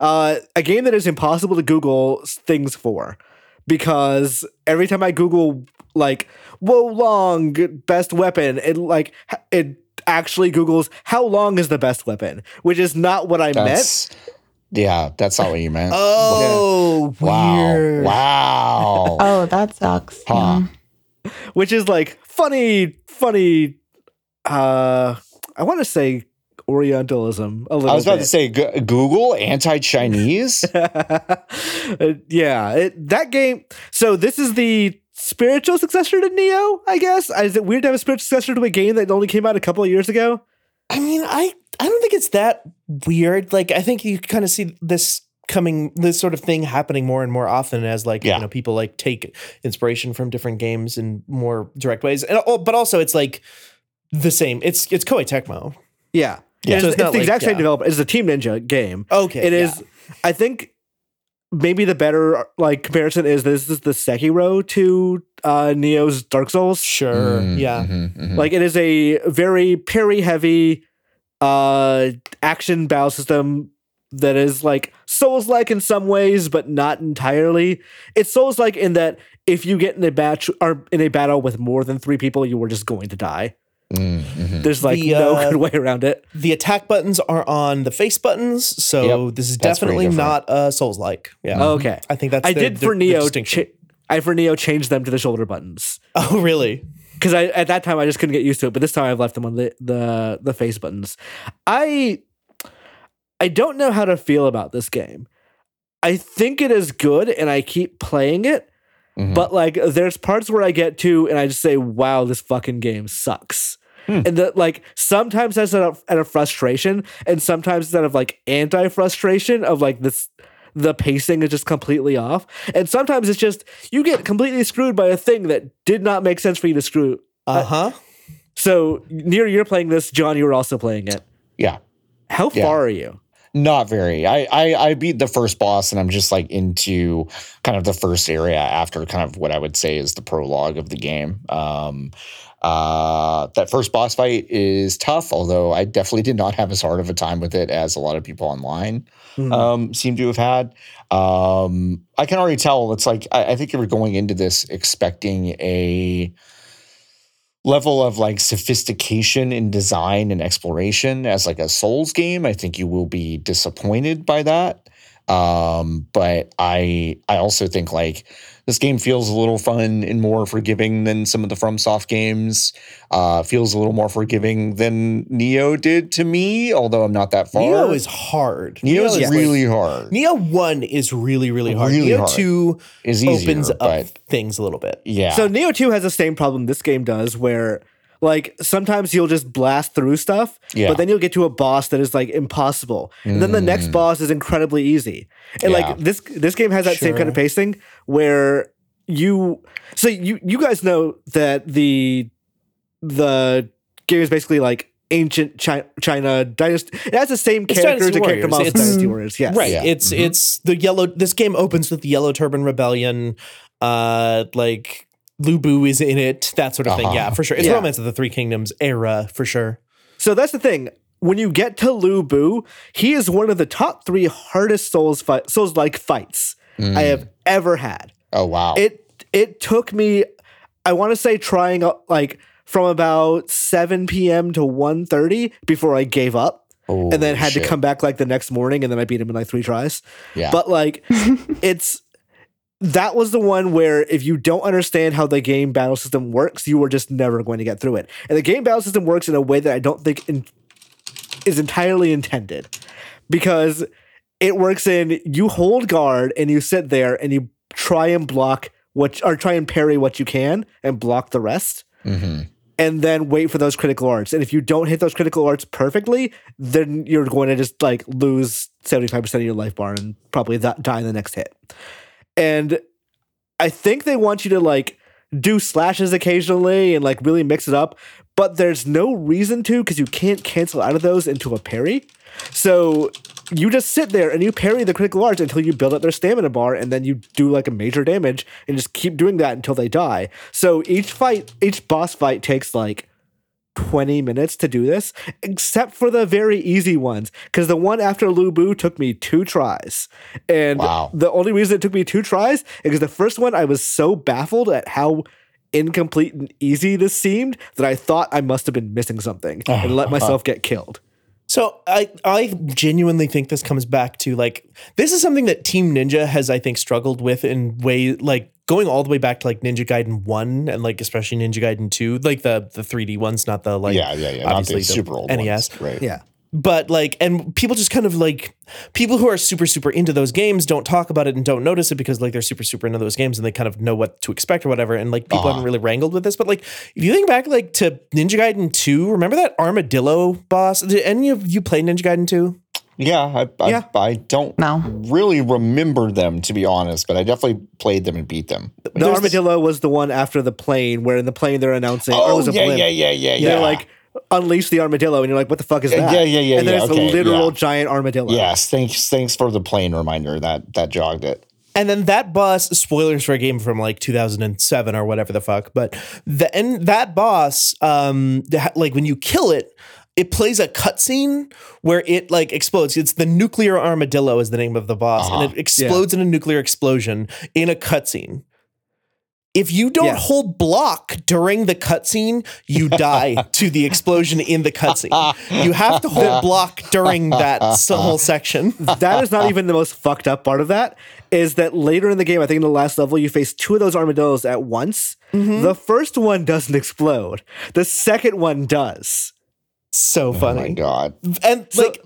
Uh, a game that is impossible to Google things for because every time I Google like "Whoa long best weapon," it like it actually Googles how long is the best weapon, which is not what I meant. Yeah, that's not what you meant. Oh, wow. weird. Wow. Oh, that sucks. Huh. Yeah. Which is like funny, funny. Uh, I want to say Orientalism a little. I was about bit. to say G- Google anti-Chinese. Yeah, it, that game. So this is the spiritual successor to Nioh, I guess. Is it weird to have a spiritual successor to a game that only came out a couple of years ago? I mean, I I don't think it's that weird. Like, I think you kind of see this coming, this sort of thing happening more and more often as like Yeah. you know people like take inspiration from different games in more direct ways. And oh, but also it's like the same. It's it's Koei Tecmo. Yeah, Yeah, It's, so it's it's not the like- exact same yeah. developer. It's a Team Ninja game. Okay, It is. I think maybe the better like comparison is this is the Sekiro to uh, Nioh's Dark Souls. sure. Mm, yeah. mhm, mhm. Like it is a very parry heavy uh action battle system that is like Souls like in some ways, but not entirely. It's Souls like in that if you get in a batch or in a battle with more than three people, you are just going to die. Mm, mhm. There's like The, no uh, good way around it. The attack buttons are on the face buttons, so Yep, this is that's definitely different. not uh, Souls like. Yeah, Okay. I think that's. I the- did the- for the Nioh. distinction. Cha- I for Nioh changed them to the shoulder buttons oh, really? because I at that time I just couldn't get used to it. But this time I've left them on the the the face buttons. I I don't know how to feel about this game. I think it is good, and I keep playing it. Mhm. But like, there's parts where I get to, and I just say, "Wow, this fucking game sucks." Hmm. And that like sometimes that's out of, out of frustration, and sometimes it's out of like anti frustration of like this. The pacing is just completely off, and sometimes it's just you get completely screwed by a thing that did not make sense for you to screw. Uh huh. So near you're playing this, John. You were also playing it. yeah. How Yeah. far are you? Not very. I, I I beat the first boss and I'm just like into kind of the first area after kind of what I would say is the prologue of the game. Um uh that first boss fight is tough, although I definitely did not have as hard of a time with it as a lot of people online Hmm. um seem to have had. Um I can already tell it's like I, I think you were going into this expecting a level of like sophistication in design and exploration as like a souls game i think you will be disappointed by that um but i i also think like this game feels a little fun and more forgiving than some of the FromSoft games. Uh, feels a little more forgiving than Nioh did to me, although I'm not that far. Nioh is hard. Nioh is like- really hard. Nioh one is really really hard. Really Nioh hard. two Is easier, opens up things a little bit. yeah. So Nioh 2 has the same problem this game does where like sometimes you'll just blast through stuff, Yeah. but then you'll get to a boss that is like impossible. And then the next Mm. boss is incredibly easy. And Yeah. like this this game has that same kind of pacing where you so you you guys know that the the game is basically like ancient China, China dynasty. It has the same It's characters Dynasty and character models It's- Dynasty Warriors. Yes. Right. Yeah. It's Mhm. it's the yellow. This game opens with the Yellow Turban Rebellion. Uh, like Lu Bu is in it. That sort of thing. Uh-huh. Yeah, for sure. It's Yeah. Romance of the Three Kingdoms era for sure. So that's the thing. When you get to Lu Bu, he is one of the top three hardest Souls fight, Souls like fights I have ever had. oh wow. It it took me, I want to say, trying like from about seven p.m. to 1.30 before I gave up, Oh, and then had shit. to come back like the next morning, and then I beat him in like three tries. Yeah. But like, it's that was the one where if you don't understand how the game battle system works, you are just never going to get through it. And the game battle system works in a way that I don't think in, is entirely intended, because it works in you hold guard and you sit there and you try and block what or try and parry what you can and block the rest Mhm. and then wait for those critical arts. And if you don't hit those critical arts perfectly, then you're going to just like lose 75% of your life bar and probably that, die in the next hit. And I think they want you to like do slashes occasionally and like really mix it up, but there's no reason to because you can't cancel out of those into a parry. So you just sit there and you parry the critical arts until you build up their stamina bar, and then you do like a major damage and just keep doing that until they die. So each fight, each boss fight takes like 20 minutes to do this, except for the very easy ones. Because the one after Lu Bu took me two tries. And Wow. the only reason it took me two tries is because the first one I was so baffled at how incomplete and easy this seemed that I thought I must have been missing something and let myself get killed. So I I genuinely think this comes back to like this is something that Team Ninja has I think struggled with in way like going all the way back to like Ninja Gaiden 1 and like especially Ninja Gaiden 2 like the the 3D ones not the like yeah, yeah, yeah. Obviously the the super old NES. ones. Right. Yeah. But like and people just kind of like people who are super super into those games don't talk about it and don't notice it because like they're super super into those games and they kind of know what to expect or whatever and like people Uh-huh. haven't really wrangled with this but like if you think back like to Ninja Gaiden 2 remember that armadillo boss did any of you play Ninja Gaiden 2 Yeah, I, I, Yeah. I don't No. really remember them to be honest, but I definitely played them and beat them. The There's this- armadillo was the one after the plane, where in the plane they're announcing, or it Oh was a yeah, blimp. yeah, yeah, yeah, yeah. They're like, unleash the armadillo, and you're like, what the fuck is that? yeah, yeah, yeah, And then yeah, it's okay, a literal yeah. giant armadillo. yes, thanks, thanks for the plane reminder that that jogged it. And then that boss, spoilers for a game from like 2007 or whatever the fuck, but the and that boss, um, like when you kill it, it plays a cutscene where it like explodes. It's the nuclear armadillo is the name of the boss, and Uh-huh. it explodes in a nuclear explosion in a cutscene. If you don't Yeah. hold block during the cutscene, you die to the explosion in the cutscene. You have to hold block during that whole section. that is not even the most fucked up part of that. Is that later in the game? I think in the last level, you face two of those armadillos at once. Mm-hmm. The first one doesn't explode. The second one does. So funny. Oh my god. and So- like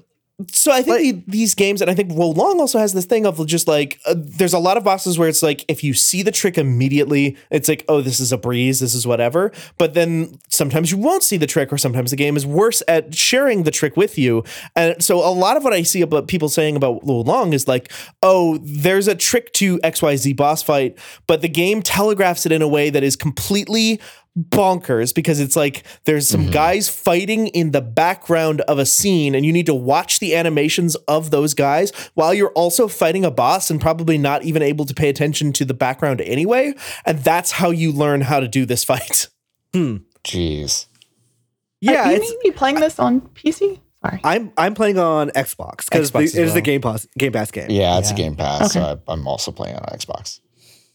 so i think the- these games and i think Wo long also has this thing of just like uh, there's a lot of bosses where it's like if you see the trick immediately it's like oh this is a breeze this is whatever. But then sometimes you won't see the trick or sometimes the game is worse at sharing the trick with you. And so a lot of what i see about people saying about Wo long is like oh there's a trick to xyz boss fight but the game telegraphs it in a way that is completely bonkers because it's like there's some guys fighting in the background of a scene and you need to watch the animations of those guys while you're also fighting a boss and probably not even able to pay attention to the background anyway and that's how you learn how to do this fight hmm Jeez. Yeah, Are you it's, may be playing this on PC. Sorry. I'm I'm playing on Xbox because it is it as is well. the Game Pass Game Pass game. Yeah, it's Yeah. a Game Pass. Okay. So I, I'm also playing on Xbox.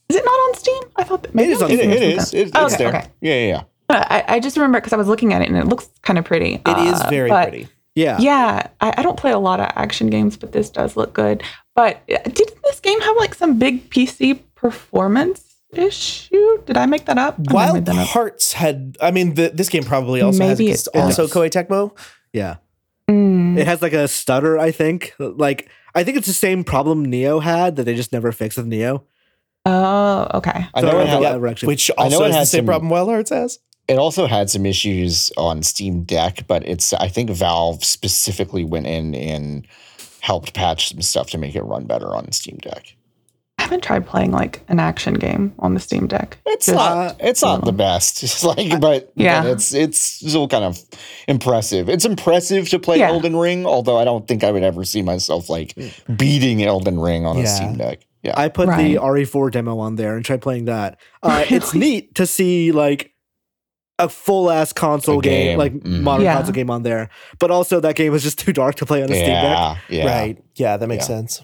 Is it not on Steam? I thought that maybe is on It, Steam. it thinking of is. something. It, Oh, it's okay, there. okay. Yeah, yeah, yeah. I, I just remember because I was looking at it and it looks kind of pretty. It is Uh, very pretty Yeah. Yeah, I, I don't play a lot of action games, but this does look good. But uh, did this game have like some big PC performance issue? Did I make that up? I might have wild made that up. hearts had i mean the, this game probably also Maybe has it It's also does. koei tecmo Yeah. Mm. It has like a stutter, I think. Like I think it's the same problem Nioh had that they just never fixed with Nioh. Oh, okay. I know I it, had, know ever actually- which I know also it has the same some- problem wild hearts has it also had some issues on Steam Deck, but it's I think Valve specifically went in and helped patch some stuff to make it run better on Steam Deck. I haven't tried playing like an action game on the Steam Deck. It's Just- not uh, it's not the best. It's like but Yeah. but it's it's still kind of impressive. It's impressive to play Yeah. Elden Ring, although I don't think I would ever see myself like mm. beating Elden Ring on a Steam Deck. Yeah. I put Right. the RE4 demo on there and tried playing that. Uh, It's neat to see like a full ass console A game, game. like Mhm. modern Yeah. console game on there. But also that game was just too dark to play on a Steam Deck. yeah, yeah. right yeah that makes Yeah. sense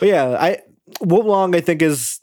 But yeah, I Wo Long I think is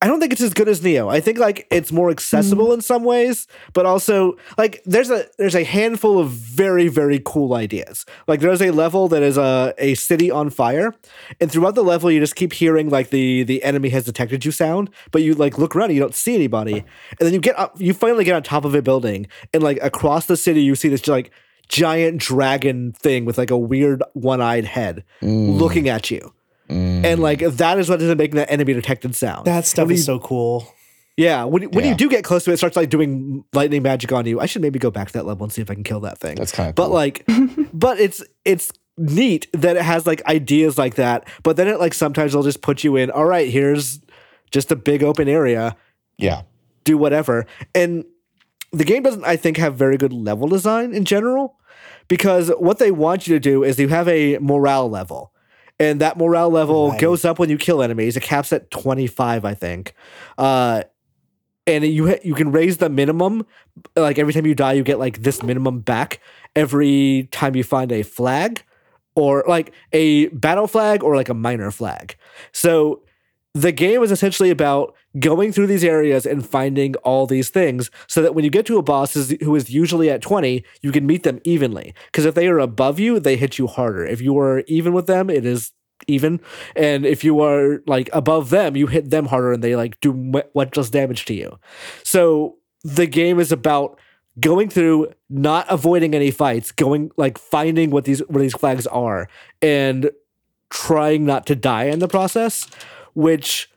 I don't think it's as good as Nioh. I think like it's more accessible in some ways, but also like there's a there's a handful of very very cool ideas. Like there's a level that is a a city on fire, and throughout the level you just keep hearing like the the enemy has detected you sound, but you like look around and you don't see anybody, and then you get up, you finally get on top of a building, and like across the city you see this like giant dragon thing with like a weird one eyed head Mm, looking at you. Mm. And like that is what is making that enemy detected sound. that stuff is you- so cool yeah. When, when Yeah. you do get close to it, it starts like doing lightning magic on you. I should maybe go back to that level and see if I can kill that thing. that's kind of but cool. like, but it's it's neat that it has like ideas like that. But then it like sometimes they'll just put you in. All right, here's just a big open area. yeah. Do whatever. And the game doesn't, I think, have very good level design in general because what they want you to do is you have a morale level. And that morale level Right. goes up when you kill enemies. It caps at 25, I think. Uh, and you you can raise the minimum like every time you die you get like this minimum back every time you find a flag or like a battle flag or like a minor flag. So the game is essentially about going through these areas and finding all these things so that when you get to a boss who is usually at 20, you can meet them evenly. Because if they are above you, they hit you harder. If you are even with them, it is even. And if you are like above them, you hit them harder and they like do much less damage to you. So the game is about going through, not avoiding any fights, going like finding what these what these flags are and trying not to die in the process, which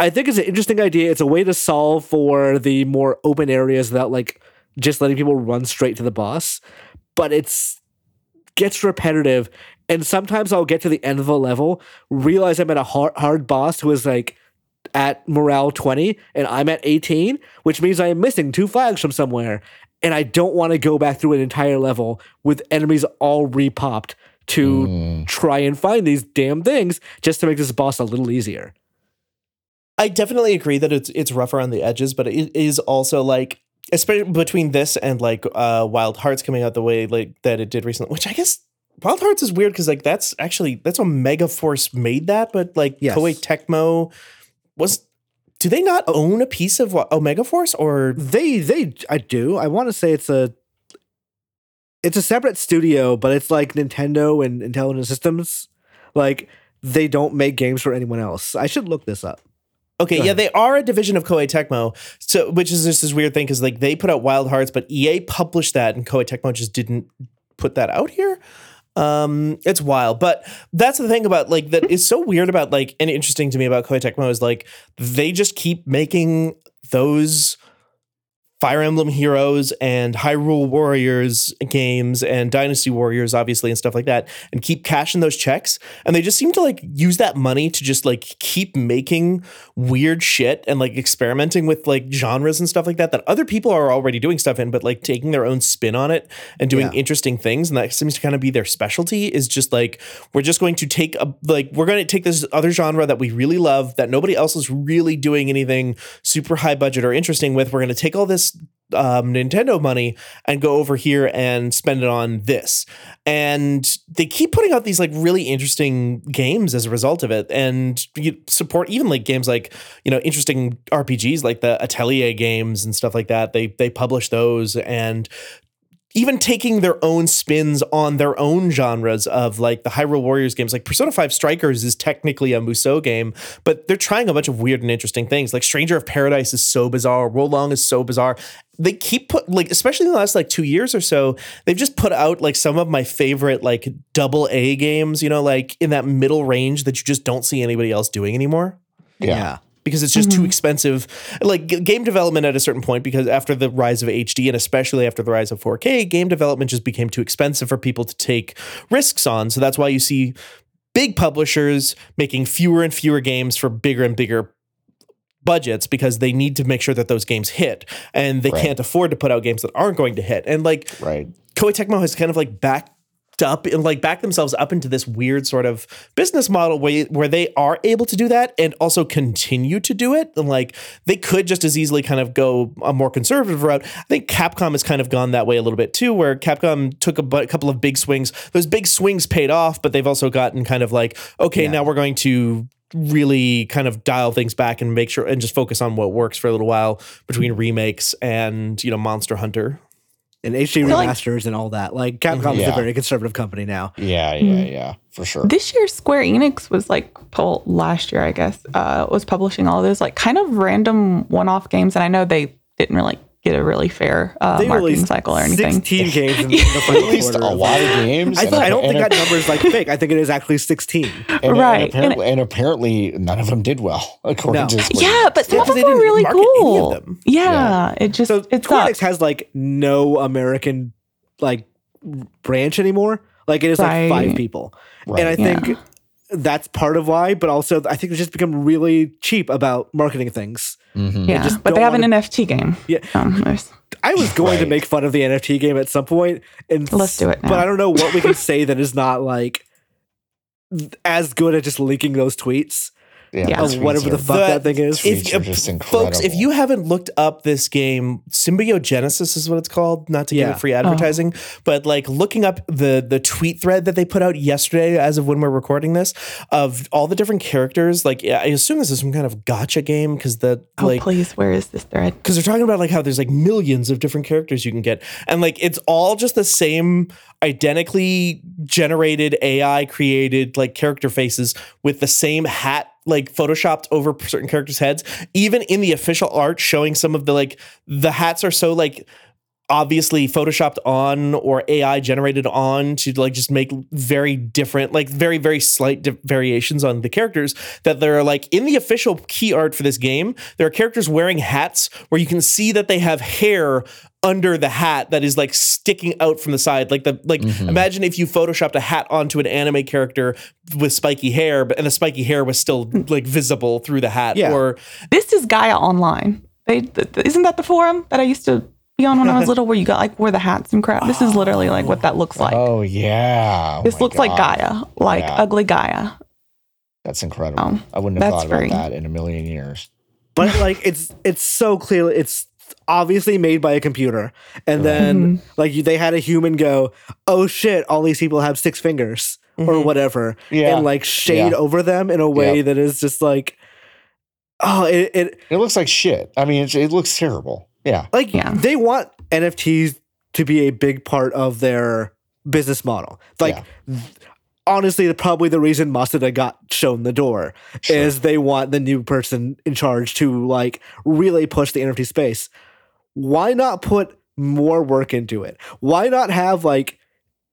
I think is an interesting idea. It's a way to solve for the more open areas without like just letting people run straight to the boss. But it's gets repetitive, and sometimes I'll get to the end of a level, realize I'm at a hard, hard boss who is like at morale 20 and I'm at 18, which means I am missing two flags from somewhere. And I don't want to go back through an entire level with enemies all repopped to Mm. try and find these damn things just to make this boss a little easier. I definitely agree that it's it's rough around the edges, but it is also like especially between this and like uh Wild Hearts coming out the way like that it did recently, which I guess Wild Hearts is weird because like that's actually that's Omega Force made that, but like Yes. Koei Tecmo was do they not own a piece of what, Omega Force or They they I do. I want to say it's a it's a separate studio, but it's like Nintendo and Intelligent Systems. Like they don't make games for anyone else. I should look this up. Okay, yeah, they are a division of Koei Tecmo. So, which is just this weird thing because like they put out Wild Hearts, but EA published that, and Koei Tecmo just didn't put that out here. Um, it's wild, but that's the thing about like that is so weird about like and interesting to me about Koei Tecmo is like they just keep making those Fire Emblem Heroes and Hyrule Warriors games and Dynasty Warriors, obviously, and stuff like that, and keep cashing those checks. And they just seem to like use that money to just like keep making weird shit and like experimenting with like genres and stuff like that that other people are already doing stuff in, but like taking their own spin on it and doing Yeah. interesting things. And that seems to kind of be their specialty is just like, we're just going to take a, like, we're going to take this other genre that we really love that nobody else is really doing anything super high budget or interesting with. We're going to take all this um, Nintendo money and go over here and spend it on this. And they keep putting out these like really interesting games as a result of it, and you support even like games like you know interesting RPGs like the Atelier games and stuff like that. They they publish those and even taking their own spins on their own genres of like the Hyrule Warriors games, like Persona 5 Strikers is technically a Musou game, but they're trying a bunch of weird and interesting things. Like Stranger of Paradise is so bizarre, Wo Long is so bizarre. They keep put like, especially in the last like two years or so, they've just put out like some of my favorite like double A games, you know, like in that middle range that you just don't see anybody else doing anymore Yeah. Because it's just too mm-hmm. expensive. Like g- game development at a certain point, because after the rise of HD and especially after the rise of 4K, game development just became too expensive for people to take risks on. So that's why you see big publishers making fewer and fewer games for bigger and bigger budgets because they need to make sure that those games hit and they Right. can't afford to put out games that aren't going to hit. And like Right. Koei Tecmo has kind of like backed up and like backed themselves up into this weird sort of business model where, where they are able to do that and also continue to do it. And like they could just as easily kind of go a more conservative route. I think Capcom has kind of gone that way a little bit too, where Capcom took a bu- couple of big swings. Those big swings paid off, but they've also gotten kind of like, okay, Yeah. now we're going to really kind of dial things back and make sure and just focus on what works for a little while between remakes and, you know, Monster Hunter. And HD feel like- remasters and all that. Like Capcom is Yeah. a very conservative company now. Yeah. Yeah. Mhm. Yeah. For sure. This year, Square Enix was like, well, last year, I guess, uh, was publishing all those like kind of random one off games. And I know they didn't really get a really fair uh, They marketing cycle or anything. 16 games in the final Released quarter. a lot of games. I, and th- I don't think that number is like fake. I think it is actually 16. and, and Right. And- apparently, and, apparently, none of them did well, according No. to Square Yeah, but some Yeah, of 'cause them were really market any of cool. them. Yeah, Yeah. it just So it Square Enix sucks. has like no American like branch anymore. Like it is like five people. Right. And I Yeah. Think that's part of why, but also I think they just become really cheap about marketing things. Mhm. Yeah, but they have an wanna- NFT game. Yeah. Um, I I was going to make fun of the NFT game at some point, and Let's do it But. I don't know what we can say that is not like as good at just leaking those tweets Yeah. of whatever the fuck The- that thing is. Tweets if, are just folks, if you haven't looked up this game, Symbiogenesis is what it's called. Not to give Yeah. it free oh. advertising, but like looking up the the tweet thread that they put out yesterday, as of when we're recording this, of all the different characters. Like, I assume this is some kind of gotcha game because the oh, like please, where is this thread? because they're talking about like how there's like millions of different characters you can get and like it's all just the same identically generated ai created like character faces with the same hat like photoshopped over certain characters heads. Even in the official art showing some of the like the hats are so like obviously photoshopped on or AI generated on to like just make very different, like very, very slight di- variations on the characters that they're like in the official key art for this game. There are characters wearing hats where you can see that they have hair under the hat that is like sticking out from the side. Like the like Mhm. imagine if you photoshopped a hat onto an anime character with spiky hair, but and the spiky hair was still like visible through the hat. Yeah. Or This is Gaia Online. They th- th- isn't that the forum that I used to be on when I was little, where you got like wear the hats and crap. This is literally like what that looks like. oh yeah. Oh this my looks like Gaia, like Yeah. ugly Gaia. That's incredible. Oh, I wouldn't have thought about free. that in a million years. but like it's it's so clearly it's obviously made by a computer and then like they had a human go oh shit all these people have six fingers or Mhm. whatever Yeah. and like shade Yeah. over them in a way Yep. that is just like oh it, it It looks like shit. I mean, it, it looks terrible. Yeah. like Yeah. they want nfts to be a big part of their business model like th- honestly probably the reason Matsuda got shown the door Sure. is they want the new person in charge to like really push the NFT space. Why not put more work into it? Why not have like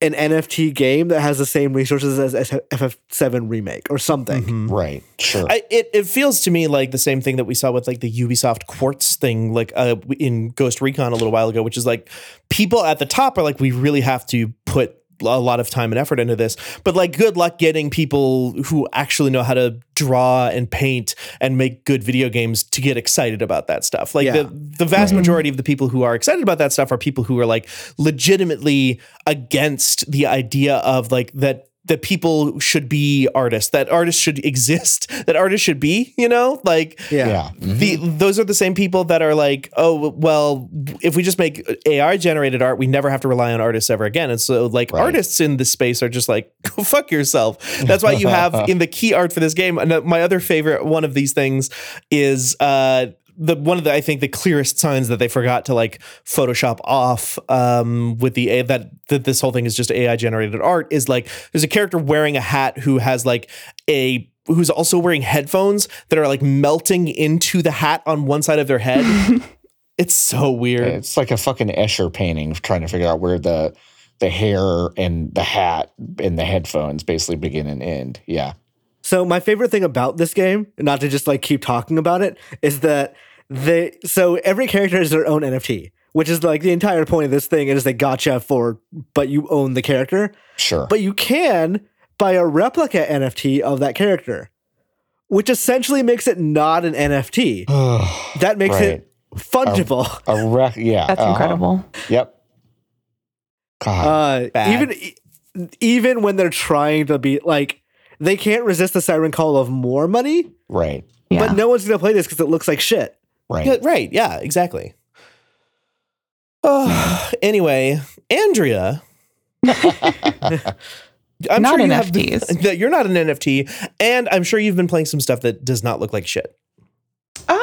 an NFT game that has the same resources as FF7 remake or something? Mhm. Right. Sure. I, it it feels to me like the same thing that we saw with like the Ubisoft Quartz thing, like uh, in Ghost Recon a little while ago, which is like people at the top are like, we really have to put a lot of time and effort into this, but like, good luck getting people who actually know how to draw and paint and make good video games to get excited about that stuff. Like Yeah. the the vast majority of the people who are excited about that stuff are people who are like legitimately against the idea of like that that people should be artists, that artists should exist, that artists should be, you know, like Yeah. yeah. Mhm. the those are the same people that are like, oh well, if we just make AI generated art, we never have to rely on artists ever again. And so like Right. artists in this space are just like, go fuck yourself. That's why you have in the key art for this game. And uh, my other favorite one of these things is uh the one of the I think the clearest signs that they forgot to like Photoshop off um, with the A that that this whole thing is just AI generated art is like there's a character wearing a hat who has like a who's also wearing headphones that are like melting into the hat on one side of their head. it's so weird. It's like a fucking Escher painting, trying to figure out where the the hair and the hat and the headphones basically begin and end. Yeah. So my favorite thing about this game, not to just like keep talking about it, is that they so every character has their own NFT, which is like the entire point of this thing. It is a gotcha for, but you own the character. Sure. But you can buy a replica NFT of that character, which essentially makes it not an NFT. That makes it fungible. a rec- yeah. That's uh-huh. incredible. Yep. God. Uh, Bad. even even when they're trying to be like, they can't resist the siren call of more money. right. Yeah. But no one's gonna play this because it looks like shit. Right. Yeah, right. Yeah, exactly. Oh, anyway, Andrea. I'm Not you have the- NFTs. that you're not an NFT, and I'm sure you've been playing some stuff that does not look like shit. Uh,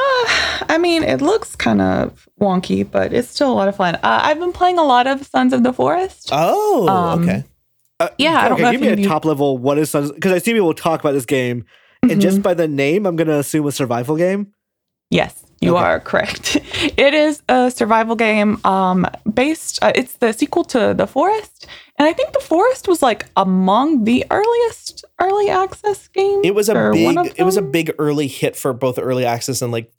I mean, it looks kind of wonky, but it's still a lot of fun. Uh, I've been playing a lot of Sons of the Forest. Oh, Um, okay. Uh, Yeah, I don't know give if me any a of you- top level. What is because I see people talk about this game, and Mhm. just by the name, I'm gonna assume a survival game. Yes, you Okay. are correct. It is a survival game um, based, uh, it's the sequel to The Forest. And I think The Forest was like among the earliest early access games. It was a big it was a big early hit for both early access and like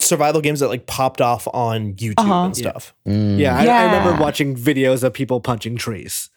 survival games that like popped off on YouTube Uh-huh. and stuff. Mm. Yeah, I, I remember watching videos of people punching trees.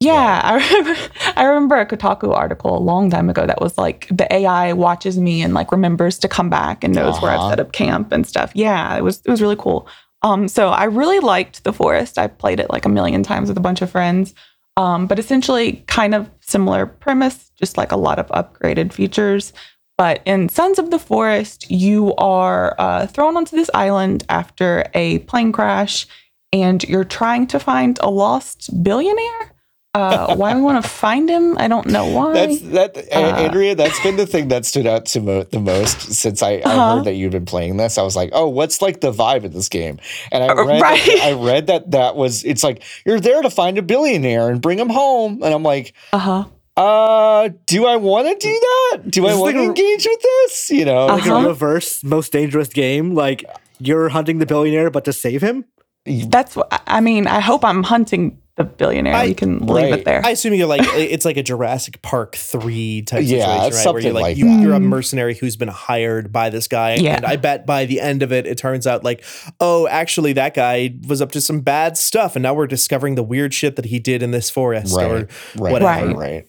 Yeah, I remember, I remember a Kotaku article a long time ago that was like the AI watches me and like remembers to come back and knows where I've Uh-huh. set up camp and stuff. Yeah, it was it was really cool. Um, so I really liked The Forest. I played it like a million times with a bunch of friends. Um, but essentially, kind of similar premise, just like a lot of upgraded features. But in Sons of the Forest, you are uh, thrown onto this island after a plane crash, and you're trying to find a lost billionaire. Uh, why we want to find him, I don't know why. That's that, Uh, Andrea. That's been the thing that stood out to mo- the most since I, I Uh-huh. heard that you'd been playing this. I was like, oh, what's like the vibe of this game? And I Uh, read, right. I read that that was it's like you're there to find a billionaire and bring him home, and I'm like, Uh huh. uh, do I want to do that? Do I This is want like to a- engage with this? You know, Like Uh-huh. a reverse most dangerous game. Like you're hunting the billionaire, but to save him. That's what I mean. I hope I'm hunting the billionaire. I- we can leave it there. I assume you're like it's like a Jurassic Park three type Yeah, situation, it's right? Where you're something like, like you, that. you're a Mm. mercenary who's been hired by this guy, Yeah. and I bet by the end of it, it turns out like, oh, actually, that guy was up to some bad stuff, and now we're discovering the weird shit that he did in this forest, right, or right, whatever. right, right.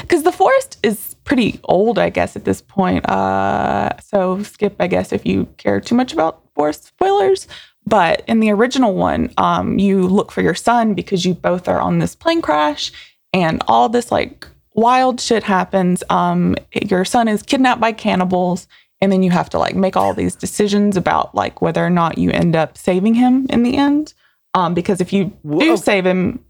because the forest is pretty old, I guess, at this point. Uh, so skip, I guess, if you care too much about forest spoilers. But in the original one, um, you look for your son because you both are on this plane crash, and all this like wild shit happens. Um, your son is kidnapped by cannibals, and then you have to like make all these decisions about like whether or not you end up saving him in the end. Um, because if you do Whoa. save him,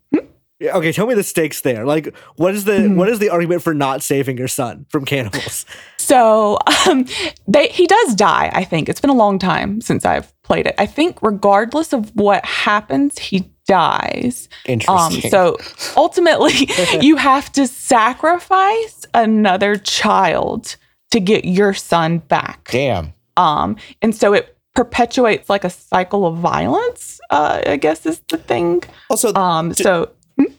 Yeah, Okay, tell me the stakes there. Like, what is the Mhm. what is the argument for not saving your son from cannibals? So um, they, he does die, I think. It's been a long time since I've played it. I think, regardless of what happens, he dies. Um, Interesting. so ultimately, you have to sacrifice another child to get your son back. Damn. Um, and so it perpetuates like a cycle of violence, uh, I guess is the thing. Also, Um, D- so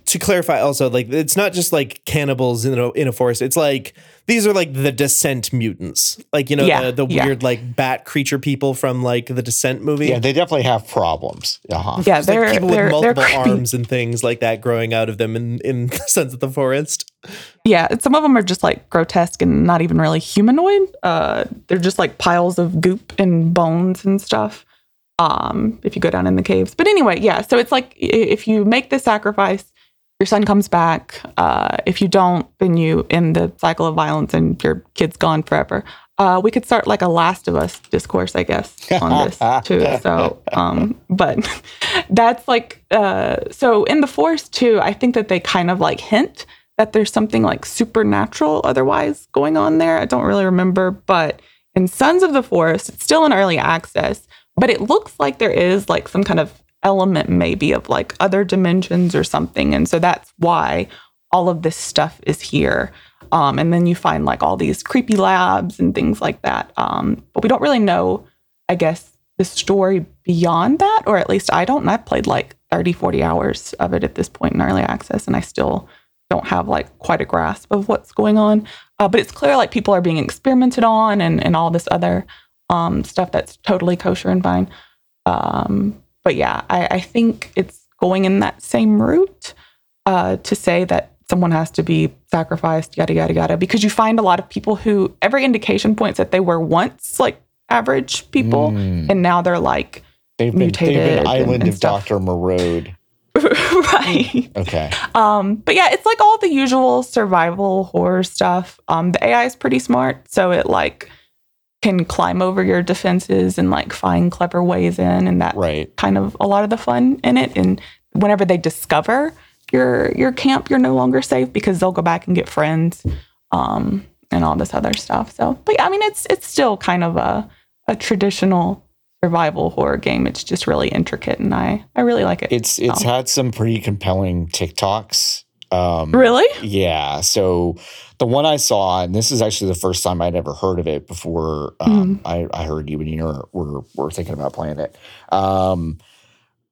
to clarify, also like it's not just like cannibals in a in a forest. It's like these are like the descent mutants, like you know Yeah, the, the yeah. weird like bat creature people from like the Descent movie. Yeah, they definitely have problems. Uh-huh. yeah, It's like they're people they're with they're multiple arms and things like that growing out of them in in the Sons of the Forest. Yeah, some of them are just like grotesque and not even really humanoid. Uh, they're just like piles of goop and bones and stuff. Um, if you go down in the caves. But anyway, yeah. So it's like if you make the sacrifice, your son comes back. Uh, if you don't, then you end the cycle of violence and your kid's gone forever. Uh, we could start like a Last of Us discourse, I guess, on this too. So, um, but that's like, uh, so in the forest too, I think that they kind of like hint that there's something like supernatural otherwise going on there. I don't really remember, but in Sons of the Forest, it's still in early access, but it looks like there is like some kind of element maybe of like other dimensions or something. And so that's why all of this stuff is here. Um, and then you find like all these creepy labs and things like that. Um, but we don't really know, I guess, the story beyond that, or at least I don't. And I've played like 30, 40 hours of it at this point in early access, and I still don't have like quite a grasp of what's going on. Uh, but it's clear like people are being experimented on and, and all this other um, stuff that's totally kosher and fine. Um, but yeah, I, I think it's going in that same route uh, to say that someone has to be sacrificed, yada, yada, yada, because you find a lot of people who every indication points that they were once like average people Mm. and now they're like, They've been, they've mutated been and- Island and of stuff. Dr. Moreau. right. Okay. Um, but yeah, it's like all the usual survival horror stuff. Um, the AI is pretty smart, so it like can climb over your defenses and like find clever ways in, and that Right. kind of a lot of the fun in it. And whenever they discover your your camp, you're no longer safe because they'll go back and get friends, um, and all this other stuff. So, but yeah, I mean, it's it's still kind of a a traditional survival horror game. It's just really intricate, and I I really like it. It's it's had some pretty compelling TikToks. Um, really Yeah. So the one I saw, and this is actually the first time I'd ever heard of it before um, I, I heard you and you were, were, were thinking about playing it. Um,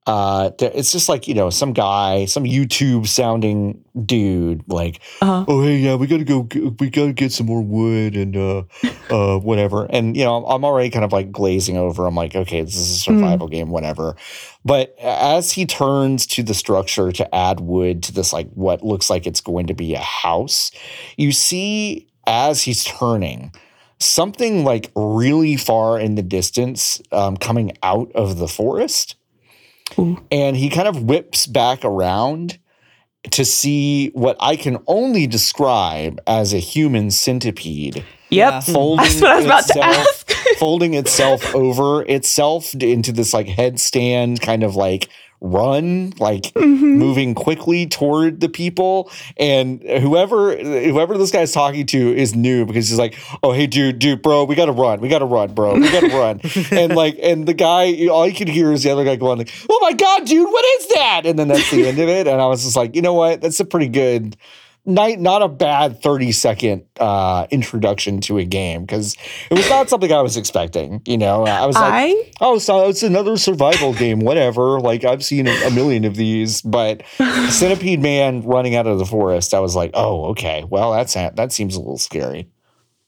uh, it's just like, you know, some guy, some YouTube sounding dude, like, Uh-huh. oh, hey, yeah, we got to go, we got to get some more wood and uh, uh, whatever. And, you know, I'm already kind of like glazing over. I'm like, okay, this is a survival game, whatever. But as he turns to the structure to add wood to this, like what looks like it's going to be a house, you see as he's turning something like really far in the distance um, coming out of the forest. Ooh. And he kind of whips back around to see what I can only describe as a human centipede Yep. folding That's what I was about to ask. Folding itself over itself into this like headstand kind of like run like Mhm. moving quickly toward the people. And whoever whoever this guy's talking to is new because he's like oh hey dude dude bro we gotta run we gotta run bro we gotta run. And like and the guy all you can hear is the other guy going like oh my god dude what is that? And then that's the end of it. And i was just like you know what? That's a pretty good not, not a bad 30 second uh, introduction to a game because it was not something I was expecting. You know, I was like, oh, so it's another survival game, whatever. Like I've seen a, a million of these, but Centipede Man running out of the forest, I was like, oh, okay. Well, that's that seems a little scary.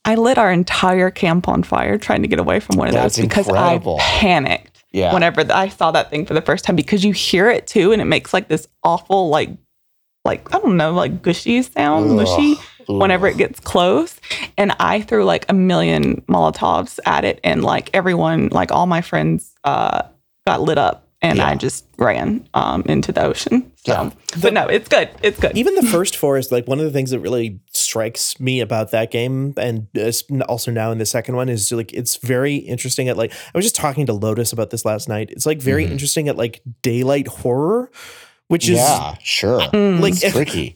I lit our entire camp on fire trying to get away from one of That's those because incredible. I panicked Yeah. whenever I saw that thing for the first time because you hear it too and it makes like this awful like like I don't know like gushy sound mushy whenever it gets close. And I threw like a million molotovs at it and like everyone like all my friends uh got lit up and I just ran um into the ocean. So Yeah. but no it's good. It's good. Even the first forest, like one of the things that really strikes me about that game, and also now in the second one, is like it's very interesting at like I was just talking to Lotus about this last night. It's like very Mhm. interesting at like daylight horror, which is yeah, sure. Mm. like It's tricky.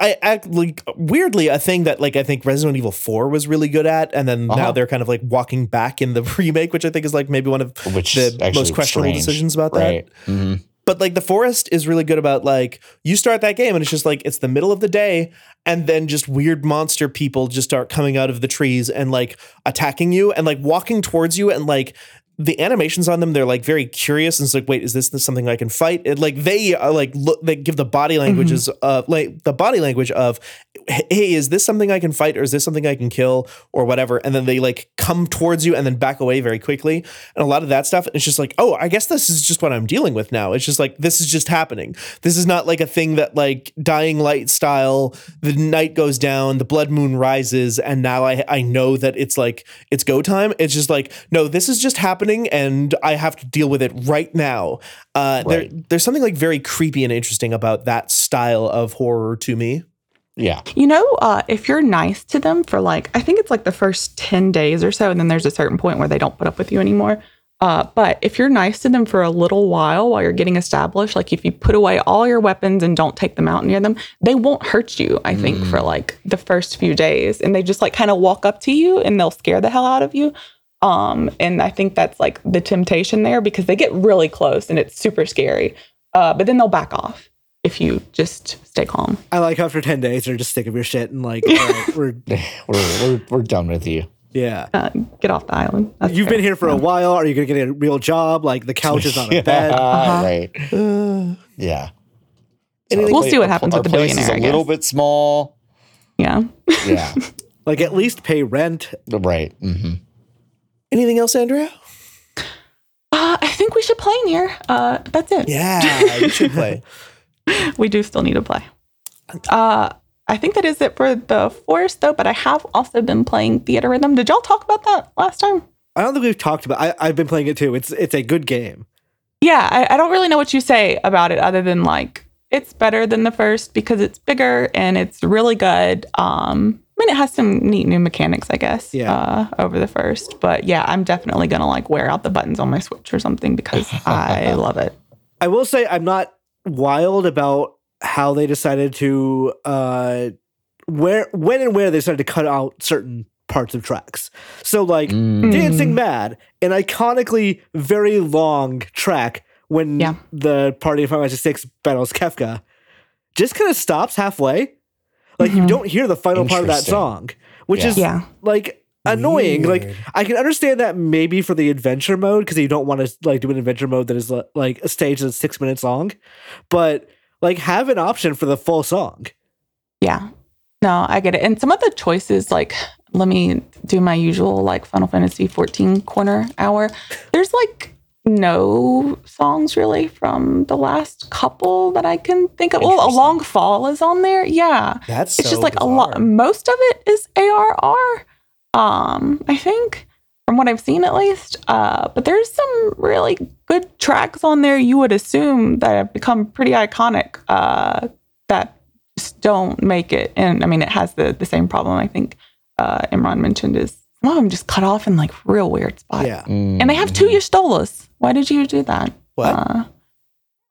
I act like weirdly a thing that like I think Resident Evil 4 was really good at, and then now Uh-huh. they're kind of like walking back in the remake, which I think is like maybe one of Which the most questionable strange, decisions about that. Right. Mhm. But like the forest is really good about like you start that game and it's just like it's the middle of the day and then just weird monster people just start coming out of the trees and like attacking you and like walking towards you and like the animations on them they're like very curious and it's like wait is this, this something I can fight? And like they are like look they give the body languages mm-hmm. of like the body language of hey is this something I can fight or is this something I can kill or whatever? And then they like come towards you and then back away very quickly. And a lot of that stuff it's just like oh I guess this is just what I'm dealing with now. It's just like this is just happening. This is not like a thing that like dying light style the night goes down the blood moon rises and now I I know that it's like it's go time. It's just like no this is just happening and I have to deal with it right now uh there there's something like very creepy and interesting about that style of horror to me Yeah. You know, uh, if you're nice to them for like, I think it's like the first 10 days or so, and then there's a certain point where they don't put up with you anymore. Uh, but if you're nice to them for a little while while you're getting established, like if you put away all your weapons and don't take them out near them, they won't hurt you, I think, for like the first few days. And they just like kind of walk up to you and they'll scare the hell out of you. Um, and I think that's like the temptation there because they get really close and it's super scary. Uh, but then they'll back off if you just stay calm. I like after 10 days they're just sick of your shit and like, all right, we're, We're, we're, we're done with you. yeah. uh, get off the island. That's You've fair. been here for a while. Are you going to get a real job? Like the couch is on a bed. Uh-huh. right. Uh, Yeah. Anything- We'll Our see what happens our with the place billionaire. is I a little bit small. Yeah. Yeah. Like at least pay rent. right. hmm anything else Andrea Uh, I think we should play near. Uh, that's it. yeah you should play We do still need to play. Uh, I think that is it for the forest, though. But I have also been playing Theatrhythm. Did y'all talk about that last time? I don't think we've talked about. I, I've been playing it too. It's it's a good game. Yeah, I, I don't really know what you say about it other than like it's better than the first because it's bigger and it's really good. Um, I mean, it has some neat new mechanics, I guess, Yeah. uh, over the first. But yeah, I'm definitely gonna like wear out the buttons on my Switch or something because I love it. I will say I'm not wild about how they decided to uh where when and where they started to cut out certain parts of tracks. So like Mm. Dancing Mad, an iconically very long track when Yeah. the party of Final Fantasy Six battles Kefka, just kind of stops halfway. Like you Mhm. don't hear the final part of that song, which Yeah. is Yeah. like annoying. Like I can understand that maybe for the adventure mode because you don't want to like do an adventure mode that is like a stage that's six minutes long, but like have an option for the full song. Yeah. No, I get it. And some of the choices, like, let me do my usual, like, Final Fantasy 14 corner hour. There's like no songs really from the last couple that I can think of. Well, A Long Fall is on there. Yeah. that's It's just so like a lot. Most of it is ARR. Um, I think from what I've seen at least. Uh, but there's some really good tracks on there you would assume that have become pretty iconic uh, that just don't make it. And I mean, it has the the same problem I think uh, Imran mentioned is some of them just cut off in like real weird spots. Yeah. And they have two Y'shtolas. Why did you do that? What? Uh,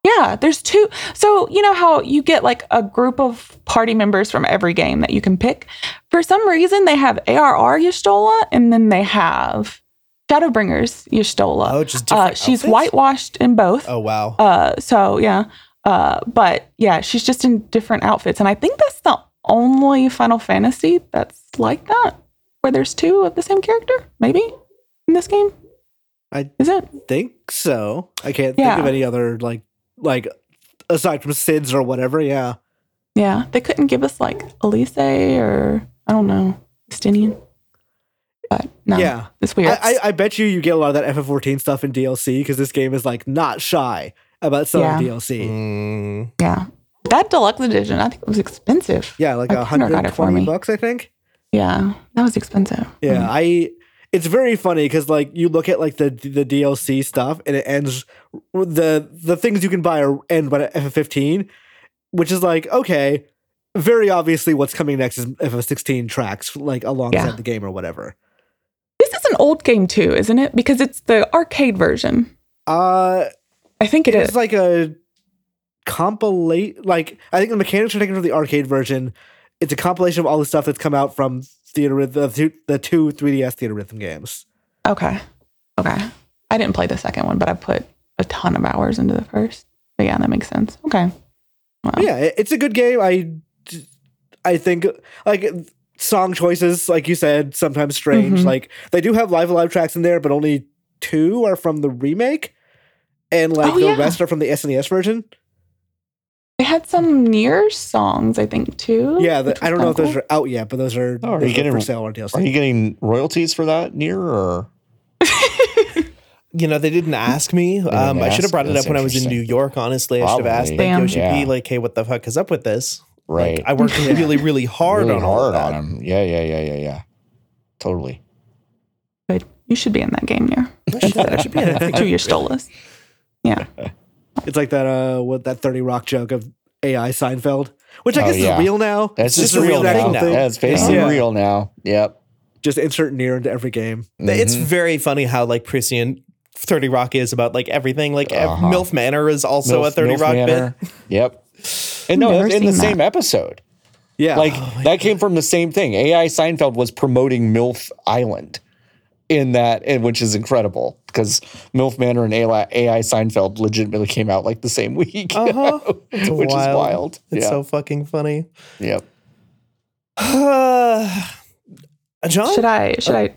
yeah, there's two. So, you know how you get like a group of party members from every game that you can pick? For some reason, they have ARR Y'shtola and then they have Shadowbringers Y'shtola. Oh, just uh, she's outfits? whitewashed in both. Oh wow. Uh, so, yeah. Uh, but yeah, she's just in different outfits. And I think that's the only Final Fantasy that's like that, where there's two of the same character, maybe in this game. I Is it? think so. I can't think of any other like like aside from Cids or whatever. Yeah. Yeah, they couldn't give us like Elise or I don't know, Justinian. But no, Yeah. it's weird. I, I, I bet you you get a lot of that FF14 stuff in DLC because this game is like not shy about selling Yeah. DLC. Mm, yeah, that deluxe edition, I think it was expensive. Yeah, like My a partner got it for 120 bucks, I think. Yeah, that was expensive. Yeah, I. It's very funny because like you look at like the the DLC stuff and it ends the the things you can buy are end by FF15, which is like okay, very obviously what's coming next is FF16 tracks like alongside Yeah. the game or whatever. This is an old game too, isn't it? Because it's the arcade version. Uh, I think it it's is. like a compilate. Like I think the mechanics are taken from the arcade version. It's a compilation of all the stuff that's come out from theater the two, the two 3DS Theatrhythm games. Okay, okay. I didn't play the second one, but I put a ton of hours into the first. But yeah, that makes sense. Okay. Wow. Yeah, it's a good game. I I think like song choices, like you said, sometimes strange. Mhm. Like they do have Live A Live tracks in there, but only two are from the remake, and like Oh, the yeah. rest are from the SNES version. They had some NieR songs, I think, too. Yeah, the, I don't know if those are out yet, but those are, Oh, are those you getting- for sale or DLC. Are you getting royalties for that near or? you know, they didn't ask me. Um, I should have brought it That's up when I was in New. York. Honestly, I should have asked like Damn. Yoshi Yeah. P, like, hey, what the fuck is up with this? Right. Like, I worked really, really hard really on all of hard that. on him. Yeah, yeah, yeah, yeah, yeah. Totally. But You should be in that game near. I should, I should be in it. Two year stolas. Yeah. It's like that uh what that 30 Rock joke of AI Seinfeld, which I Oh, guess yeah. is real now. That's It's just a real real thing now. now. Yeah, it's basically Yeah. real now. Yep. Just insert near into every game. It's Mhm. very funny how like prescient 30 Rock is about like everything. Like Uh-huh. MILF Manor is also a 30 Milf Rock Manor. bit. Yep. And no, in the seen same episode. Yeah. Like Oh that came from the same thing. AI Seinfeld was promoting MILF Island in that, and which is incredible because MILF Manor and AI, AI Seinfeld legitimately came out like the same week, Uh-huh. It's which is wild. It's yeah. so fucking funny. yep. Uh, John? Should I? Should I?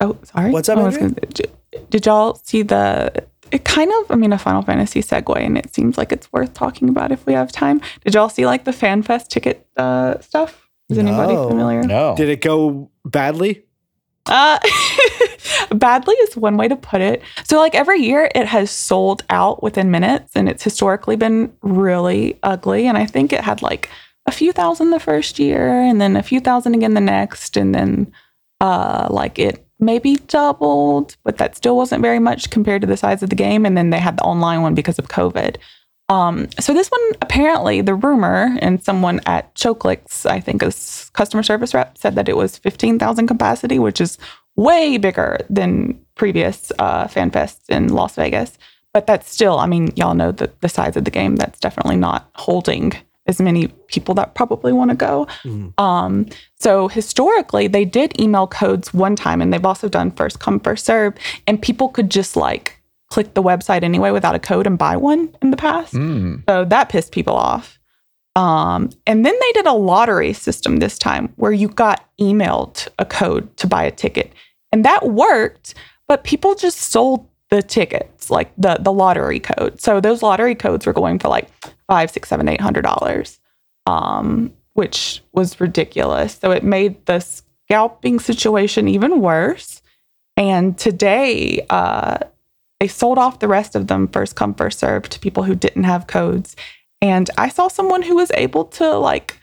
Oh, sorry. What's up, I was Andrea? gonna- did, did y'all see the? It kind of, I mean, a Final Fantasy segue, and it seems like it's worth talking about if we have time. Did y'all see like the FanFest ticket uh, stuff? Is anybody familiar? No. Did it go badly? Uh, badly is one way to put it. So, like every year, it has sold out within minutes, and it's historically been really ugly. And I think it had like a few thousand the first year, and then a few thousand again the next, and then uh, like it maybe doubled, but that still wasn't very much compared to the size of the game. And then they had the online one because of COVID. Um, so this one apparently the rumor and someone at Choclicks, I think a customer service rep said that it was 15,000 capacity, which is way bigger than previous uh, fan fests in Las Vegas. But that's still, I mean, y'all know the, the size of the game. That's definitely not holding as many people that probably want to go. Um, so historically, they did email codes one time, and they've also done first come first serve, and people could just like click the website anyway without a code and buy one in the past. Mm. So that pissed people off. Um, and then they did a lottery system this time where you got emailed a code to buy a ticket. And that worked, but people just sold the tickets, like the the lottery code. So those lottery codes were going for like five, six, seven, eight hundred dollars. Um, which was ridiculous. So it made the scalping situation even worse. And today, uh, they sold off the rest of them first come first serve to people who didn't have codes and i saw someone who was able to like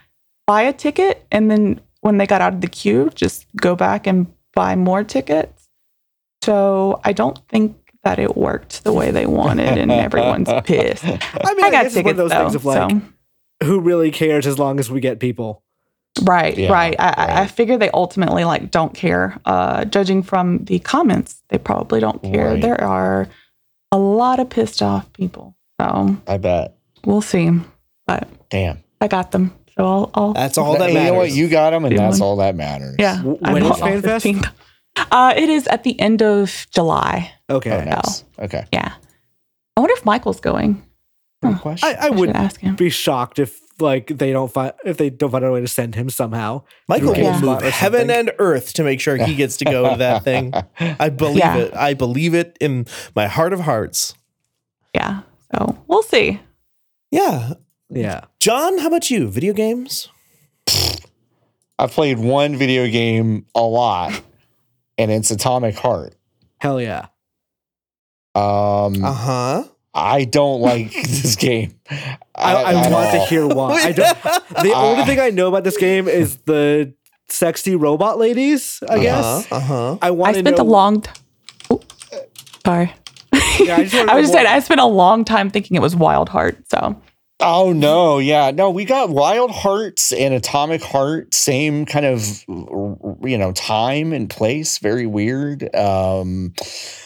buy a ticket and then when they got out of the queue just go back and buy more tickets. So I don't think that it worked the way they wanted, and everyone's pissed. I mean, I I, got guess it's one of those though. things of like, so. who really cares as long as we get people. Right, Yeah, right. I, I- I figure they ultimately like don't care. Uh, judging from the comments, they probably don't care. Right. There are a lot of pissed off people. So I bet. we'll see. But Damn. I got them. So I'll. I'll That's all that you matters. know what? You got them, and that's one. all that matters. yeah. W- I when bought FanFest? Uh, it is at the end of July. Okay. Oh, nice. Okay. Yeah. I wonder if Michael's going. Good question. I, I I would should ask him. be shocked if like they don't find if they don't find a way to send him somehow. Michael will Yeah. move heaven and earth to make sure he gets to go to that thing. I believe Yeah. it. I believe it in my heart of hearts. Yeah. So we'll see. Yeah. Yeah. John, how about you? Video games? I've played one video game a lot, and it's Atomic Heart. Hell yeah. Um, Uh huh. I don't like this game. I, I at want to hear why. I don't, the only thing I know about this game is the sexy robot ladies. I guess Uh huh. I I want to spent know. a long. T- oh, sorry. Yeah, I just I was just saying. I spent a long time thinking it was Wild Heart. So Oh no, yeah, no, we got Wild Hearts and Atomic Heart, same kind of you know time and place, very weird. Um,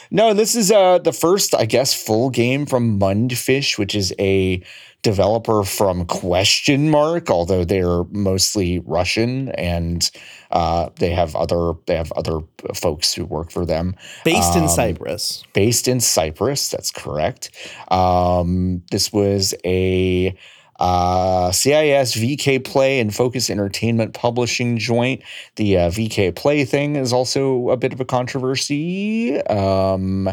no, this is uh the first, I guess, full game from Mundfish, which is a developer from question mark, although they're mostly Russian and uh, they have other they have other folks who work for them Based in Um, Cyprus. based in Cyprus. That's correct. Um, this was a uh, CIS VK Play and Focus Entertainment Publishing joint. The uh, VK Play thing is also a bit of a controversy. Um,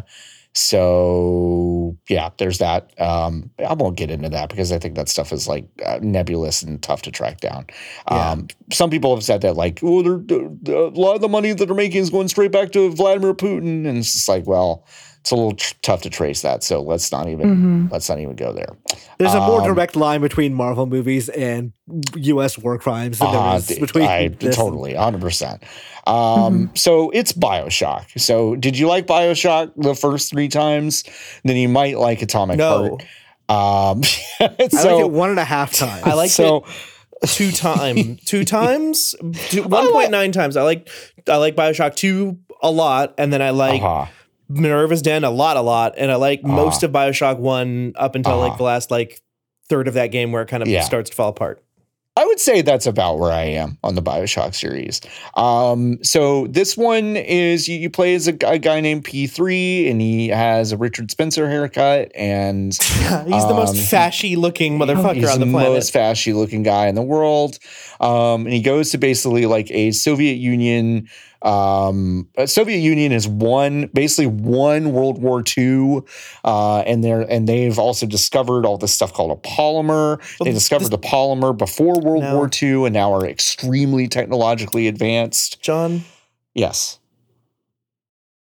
so yeah, there's that. Um, I won't get into that because I think that stuff is like uh, nebulous and tough to track down. Yeah. Um, some people have said that like, oh, they're, they're- a lot of the money that they're making is going straight back to Vladimir Putin, and it's just like, well, it's a little tr- tough to trace that. So let's not even mhm. let's not even go there. There's a more um, direct line between Marvel movies and U.S. war crimes than Ah, there is between I this totally 100. percent Um, so it's Bioshock. So did you like Bioshock the first three times? Then you might like Atomic No. Heart. Um, I liked it one and a half times. I like so two time two times one point nine times i like i like bioshock 2 a lot and then i like uh-huh. Minerva's den a lot a lot and i like most of bioshock 1 up until Uh-huh. like the last like third of that game where it kind of Yeah. starts to fall apart I would say that's about where I am on the Bioshock series. Um, so this one is you, you play as a, a guy named P3, and he has a Richard Spencer haircut, and he's the most Um, fashy looking motherfucker he's on the the planet most fashy looking guy in the world. Um, and he goes to basically like a Soviet Union. Um, uh, Soviet Union has won basically won World War II, uh, and they're and they've also discovered all this stuff called a polymer. Well, they discovered this- the polymer before World No. War II, and now are extremely technologically advanced. john Yes.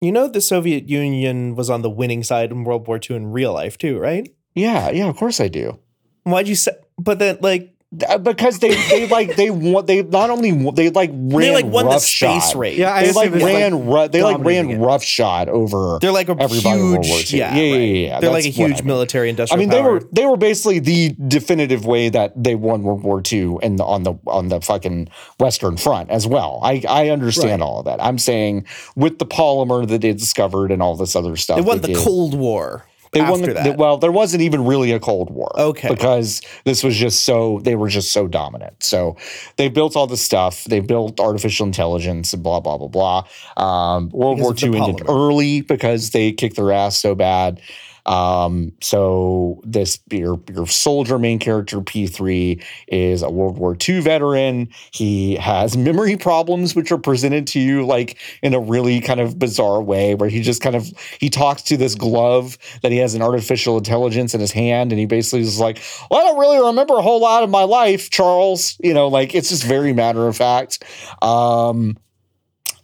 you know the soviet union was on the winning side in world war ii in real life too right Yeah. Yeah. Of course I do. why'd you say but then like Uh, because they they like they want they not only they like ran they like won the roughshod. space race Yeah, I they like it's, ran ru- they like ran it. roughshod over they're like a everybody in World War huge II. yeah, Yeah, yeah, right. yeah, yeah. they're like a That's what I huge mean. military industrial. I industrial mean, they were they were basically the definitive way that they won World War II and on the on the fucking Western Front as well. I I understand Right. all of that. I'm saying with the polymer that they discovered and all this other stuff, They won the did, Cold War. They after won the, that. well. There wasn't even really a Cold War, Okay. because this was just so they were just so dominant. So they built all this stuff. They built artificial intelligence and blah blah blah blah. Um, World Because War II ended polymer. early because they kicked their ass so bad. Um, so this your your soldier main character P3 is a World War II veteran. He has memory problems which are presented to you like in a really kind of bizarre way where he just kind of he talks to this glove that he has an artificial intelligence in his hand and he basically is like, well, I don't really remember a whole lot of my life, Charles. You know, like it's just very matter of fact. Um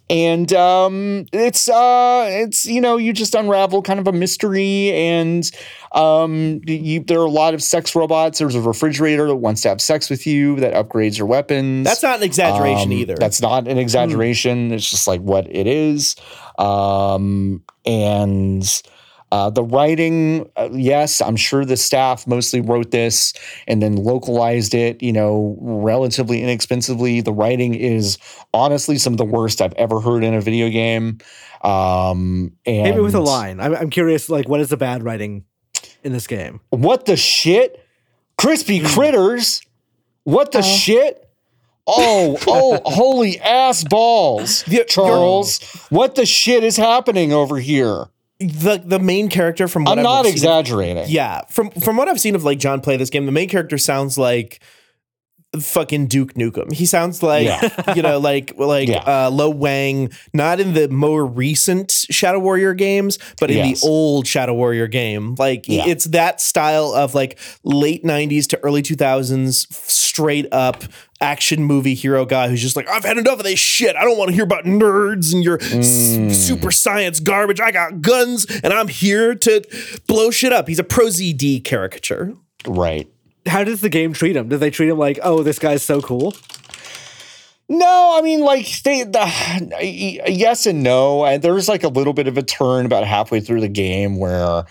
and um, it's uh, it's you know you just unravel kind of a mystery, and um, you, there are a lot of sex robots. There's a refrigerator that wants to have sex with you that upgrades your weapons. That's not an exaggeration Um, either. That's not an exaggeration. It's just like what it is. Um, and uh, the writing, uh, yes, I'm sure the staff mostly wrote this and then localized it, you know, relatively inexpensively. The writing is honestly some of the worst I've ever heard in a video game. Um, and Maybe with a line. I'm, I'm curious, like, what is the bad writing in this game? What the shit? Crispy Hmm. critters? What the shit? Oh, oh, holy ass balls, Charles. What the shit is happening over here? The the main character from what I'm I've not seen- exaggerating. Yeah, from from what I've seen of like John play this game, the main character sounds like fucking Duke Nukem. He sounds like you know, like like Yeah. uh, Lo Wang, not in the more recent Shadow Warrior games, but in Yes. the old Shadow Warrior game. Like Yeah. it's that style of like late '90s to early 2000s, straight up action movie hero guy who's just like, I've had enough of this shit. I don't want to hear about nerds and your s- Mm. super science garbage. I got guns and I'm here to blow shit up. He's a pro ZD caricature. Right. How does the game treat him? Do they treat him like, oh, this guy's so cool? No, I mean, like they, the, yes and no. And there's like a little bit of a turn about halfway through the game where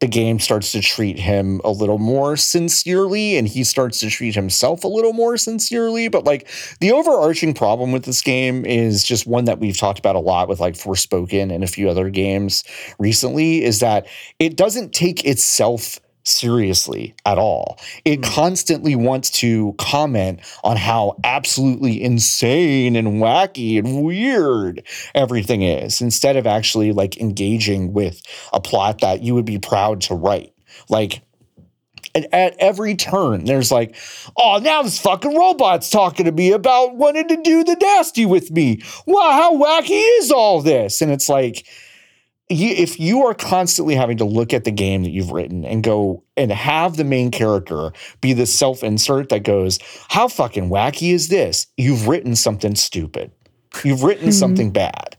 the game starts to treat him a little more sincerely and he starts to treat himself a little more sincerely. But like the overarching problem with this game is just one that we've talked about a lot with like Forspoken and a few other games recently is that it doesn't take itself seriously at all. It hmm. constantly wants to comment on how absolutely insane and wacky and weird everything is instead of actually like engaging with a plot that you would be proud to write. Like at every turn, there's like, oh, now this fucking robot's talking to me about wanting to do the nasty with me. Wow, how wacky is all this? And it's like, you, if you are constantly having to look at the game that you've written and go and have the main character be the self insert that goes, How fucking wacky is this? You've written something stupid. You've written hmm. something bad.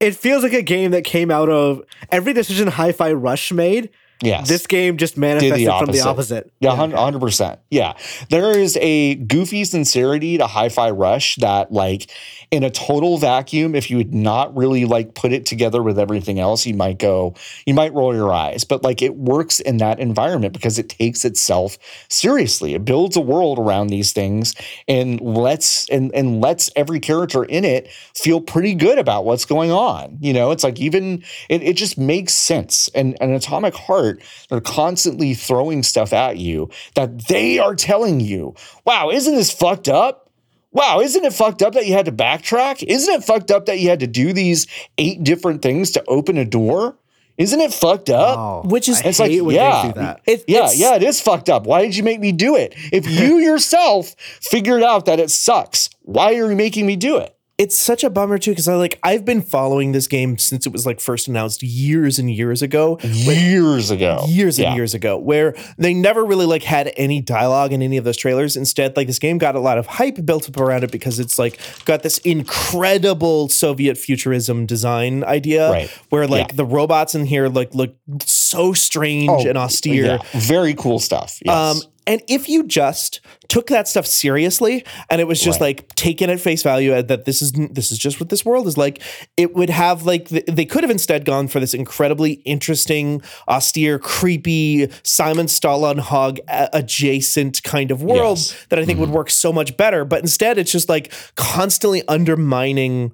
It feels like a game that came out of every decision Hi Fi Rush made. Yes. This game just manifested from the opposite. Yeah, hun- 100%. Yeah. There is a goofy sincerity to Hi Fi Rush that, like, in a total vacuum, if you would not really like put it together with everything else, you might go, you might roll your eyes. But like, it works in that environment because it takes itself seriously. It builds a world around these things and lets and and lets every character in it feel pretty good about what's going on. You know, it's like even it, it just makes sense. And an atomic heart, they're constantly throwing stuff at you that they are telling you, wow, isn't this fucked up? Wow, isn't it fucked up that you had to backtrack? Isn't it fucked up that you had to do these eight different things to open a door? Isn't it fucked up? Oh, Which is- I It's like, when yeah, do that. It, yeah, it's- yeah, it is fucked up. Why did you make me do it? If you yourself figured out that it sucks, why are you making me do it? It's such a bummer too because I like I've been following this game since it was like first announced years and years ago. Years ago. years and Yeah. years ago where they never really like had any dialogue in any of those trailers instead like this game got a lot of hype built up around it because it's like got this incredible soviet futurism design idea Right. where like Yeah. the robots in here like look so strange Oh, and austere Yeah, very cool stuff. Yes. um, and if you just took that stuff seriously and it was just Right. like taken at face value uh, that this is this is just what this world is like, it would have like they could have instead gone for this incredibly interesting, austere, creepy Simon Stalenhag a- adjacent kind of world Yes. that I think would work so much better. But instead, it's just like constantly undermining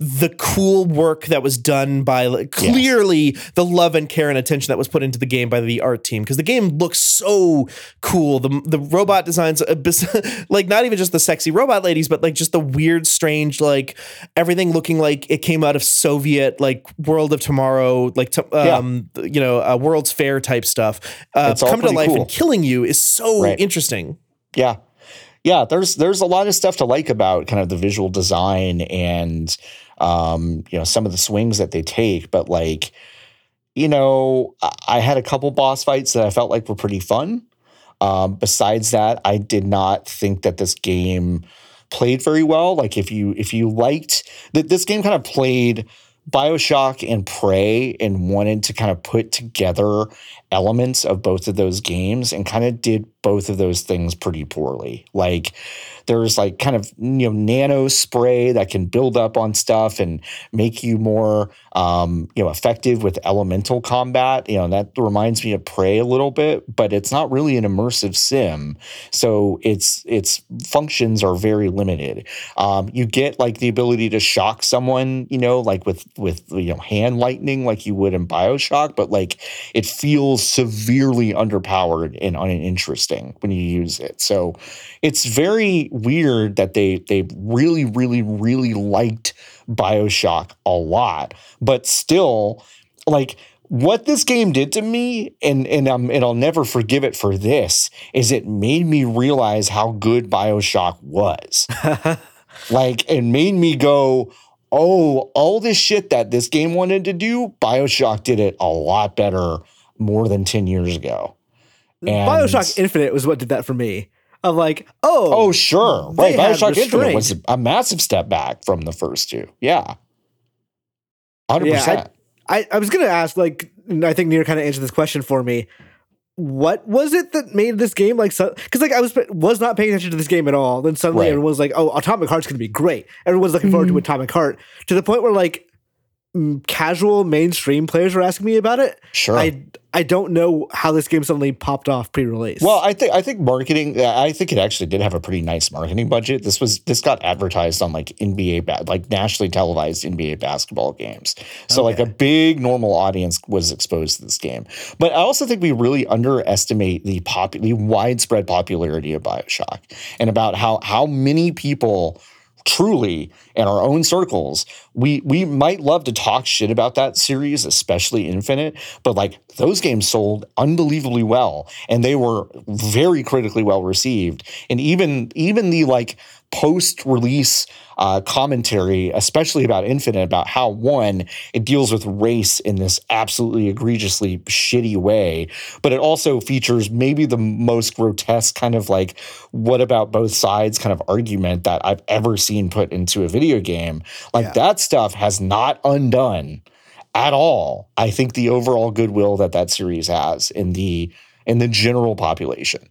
the cool work that was done by like, clearly the love and care and attention that was put into the game by the art team because the game looks so cool the the robot designs uh, like not even just the sexy robot ladies but like just the weird strange like everything looking like it came out of soviet like world of tomorrow like to, um you know uh, world's fair type stuff uh, come to life cool. and killing you is so Right. interesting Yeah. Yeah, there's there's a lot of stuff to like about kind of the visual design and um, you know, some of the swings that they take, but like you know, I- had a couple boss fights that I felt like were pretty fun. Um, besides that, I did not think that this game played very well. Like if you if you liked that this game kind of played Bioshock and Prey and wanted to kind of put together elements of both of those games and kind of did both of those things pretty poorly. Like there's like kind of you know nano spray that can build up on stuff and make you more um, you know effective with elemental combat. You know that reminds me of Prey a little bit, but it's not really an immersive sim, so its its functions are very limited. Um, you get like the ability to shock someone, you know, like with with you know hand lightning, like you would in Bioshock, but like it feels severely underpowered and uninteresting when you use it. So it's very weird that they they really really really liked BioShock a lot, but still like what this game did to me and and um, and I'll never forgive it for this is it made me realize how good BioShock was. like it made me go oh, all this shit that this game wanted to do, BioShock did it a lot better more than 10 years ago. And Bioshock Infinite was what did that for me. I'm like, oh, Oh, sure. Right. Bioshock Infinite was a massive step back from the first two. Yeah. 100%. Yeah, I, I was gonna ask, like, I think Near kind of answered this question for me. What was it that made this game like so? Because like I was was not paying attention to this game at all. Then suddenly Right. everyone was like, "Oh, Atomic Heart's gonna be great." Everyone's looking forward to Mhm. Atomic Heart to the point where like casual mainstream players were asking me about it. sure. I I don't know how this game suddenly popped off pre-release. Well, I think I think marketing. I think it actually did have a pretty nice marketing budget. This was this got advertised on like NBA ba- like nationally televised NBA basketball games. So like a big normal audience was exposed to this game. But I also think we really underestimate the pop the widespread popularity of BioShock and about how how many people truly in our own circles we we might love to talk shit about that series especially infinite but like those games sold unbelievably well and they were very critically well received. And even even the like post release uh, commentary especially about infinite about how one it deals with race in this absolutely egregiously shitty way but it also features maybe the most grotesque kind of like what about both sides kind of argument that I've ever seen put into a video game. Like Yeah. that stuff has not undone at all. I think the overall goodwill that that series has in the in the general population.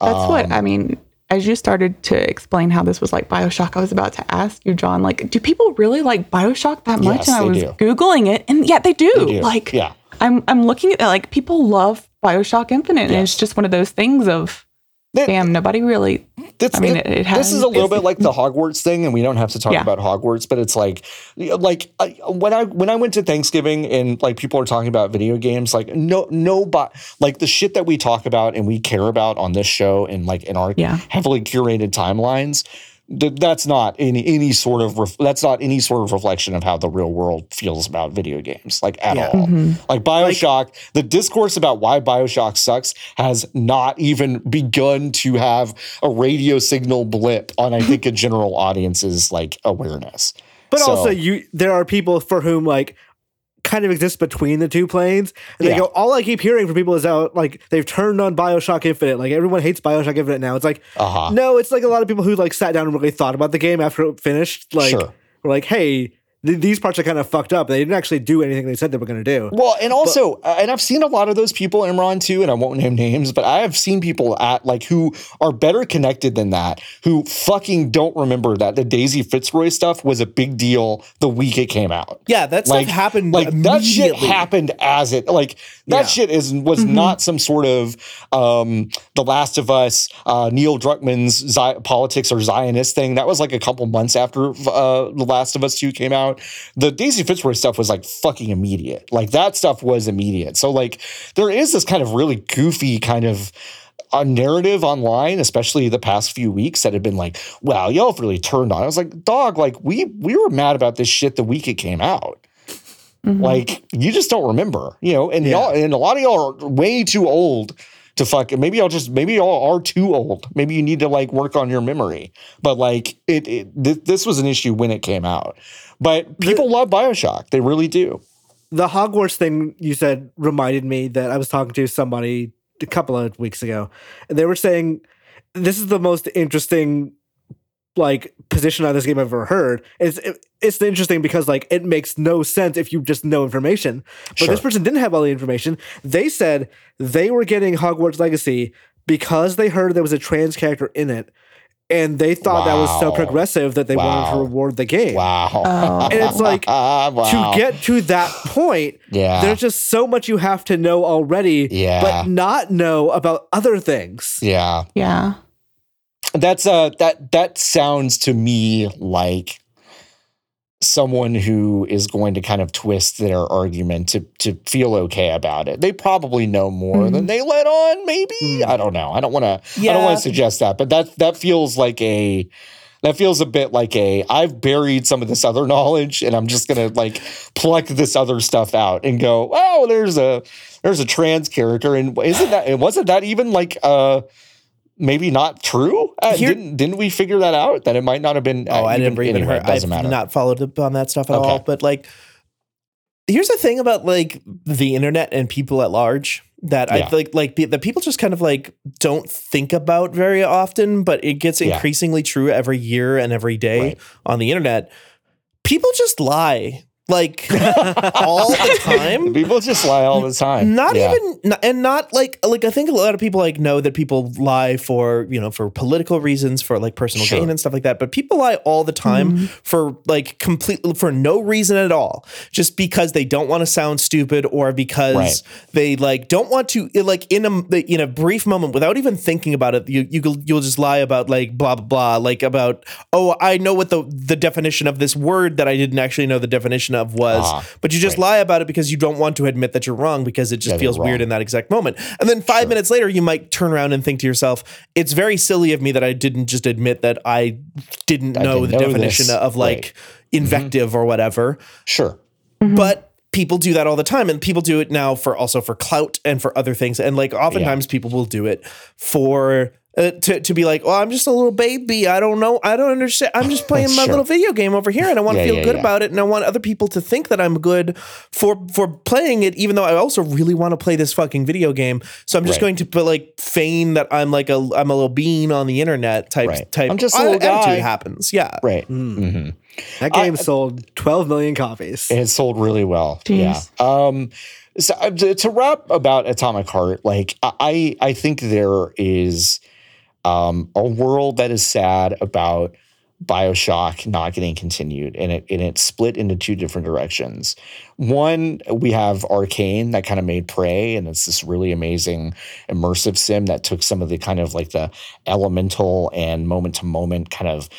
That's what Um, I mean. As you started to explain how this was like Bioshock, I was about to ask you, John, like, do people really like Bioshock that much? Yes, and I was do. Googling it, and yeah, they do. they do. Like, yeah. I'm I'm looking at like people love Bioshock Infinite, and it's just one of those things of They- damn, nobody really. This, I mean, it- it this is a little bit like the Hogwarts thing, and we don't have to talk Yeah. about Hogwarts, but it's like, like I, when I when I went to Thanksgiving and like people are talking about video games, like no no, but like the shit that we talk about and we care about on this show and like in our Yeah. heavily curated timelines. Th- That's not any any sort of ref, that's not any sort of reflection of how the real world feels about video games, like at Yeah. all. Mhm. Like Bioshock, the discourse about why Bioshock sucks has not even begun to have a radio signal blip on, I think, a general audience's like awareness. But So- also, you there are people for whom like kind of exists between the two planes, and they Yeah. go. All I keep hearing from people is out like they've turned on Bioshock Infinite. Like everyone hates Bioshock Infinite now. It's like Uh huh. no, it's like a lot of people who like sat down and really thought about the game after it finished. Like Sure. were like, hey, th- these parts are kind of fucked up. They didn't actually do anything they said they were going to do. Well, and also, uh, and I've seen a lot of those people, Imran too, and I won't name names, but I have seen people at like who are better connected than that, who fucking don't remember that the Daisy Fitzroy stuff was a big deal the week it came out. Yeah, that stuff happened. like that shit happened as it like that Yeah. shit is was not some sort of um the last of us uh neil druckmann's Zi- politics or zionist thing that was like a couple months after uh the last of us 2 came out the daisy fitzroy stuff was like fucking immediate like that stuff was immediate so like there is this kind of really goofy kind of a narrative online, especially the past few weeks, that had been like, "Wow, y'all have really turned on." I was like, "Dog, like we we were mad about this shit the week it came out." Mhm. Like you just don't remember, you know, and Yeah. y'all and a lot of y'all are way too old to fuck. Maybe I'll just maybe y'all are too old. Maybe you need to like work on your memory. But like it, it th- this was an issue when it came out. But people love Bioshock. They really do. The Hogwarts thing you said reminded me that I was talking to somebody a couple of weeks ago, and they were saying this is the most interesting like position on this game I've ever heard. It's it, it's interesting because like it makes no sense if you just know information. But Sure. this person didn't have all the information. They said they were getting Hogwarts Legacy because they heard there was a trans character in it, and they thought that was so progressive that they wanted to reward the game. Wow. Oh. And it's like, wow. To get to that point, yeah. there's just so much you have to know already, Yeah. but not know about other things. yeah. Yeah. That's uh that that sounds to me like someone who is going to kind of twist their argument to to feel okay about it. They probably know more than they let on, maybe. Mm. I don't know. I don't want to I don't want to suggest that, but that that feels like a that feels a bit like a I've buried some of this other knowledge and I'm just gonna like pluck this other stuff out and go, oh, there's a there's a trans character and isn't that and wasn't that even like uh maybe not true? Uh, Here- didn't didn't we figure that out that it might not have been? Oh, uh, I never even anyway, heard. It doesn't I've matter. not followed up on that stuff at Okay. all. But like, here's the thing about like the internet and people at large that Yeah. I like like the, the people just kind of like don't think about very often, but it gets Yeah. increasingly true every year and every day Right. on the internet. People just lie like all the time. People just lie all the time. Not Yeah. even, and not like like I think a lot of people like know that people lie for you know for political reasons, for like personal Sure. gain and stuff like that. But people lie all the time mm-hmm. for like completely for no reason at all, just because they don't want to sound stupid or because Right. they like don't want to like in a in a brief moment without even thinking about it. You you you'll just lie about like blah blah blah, like about oh I know what the the definition of this word that I didn't actually know the definition of was, Ah, but you just right. lie about it because you don't want to admit that you're wrong because it just Yeah, feels weird in that exact moment. And then five minutes later, you might turn around and think to yourself, "It's very silly of me that I didn't just admit that I didn't I know didn't the know definition this." of like Right. Mm-hmm. invective or whatever." Sure. But people do that all the time, and people do it now for also for clout and for other things. And like oftentimes, people will do it for. Uh, to, to be like, well, I'm just a little baby. I don't know. I don't understand. I'm just playing my Sure. little video game over here, and I want to Yeah, feel yeah, good yeah. about it, and I want other people to think that I'm good for for playing it, even though I also really want to play this fucking video game. So I'm just Right. going to put like feign that I'm like a I'm a little bean on the internet type Right. type. I'm just a little attitude guy. happens. Yeah. Right. Hmm. hmm That game sold 12 million copies. It sold really well. Jeez. Yeah. Um, so uh, to, to wrap about Atomic Heart, like I, I think there is um, a world that is sad about Bioshock not getting continued, and it and it's split into two different directions. One, we have Arkane that kind of made Prey, and it's this really amazing immersive sim that took some of the kind of like the elemental and moment to moment kind of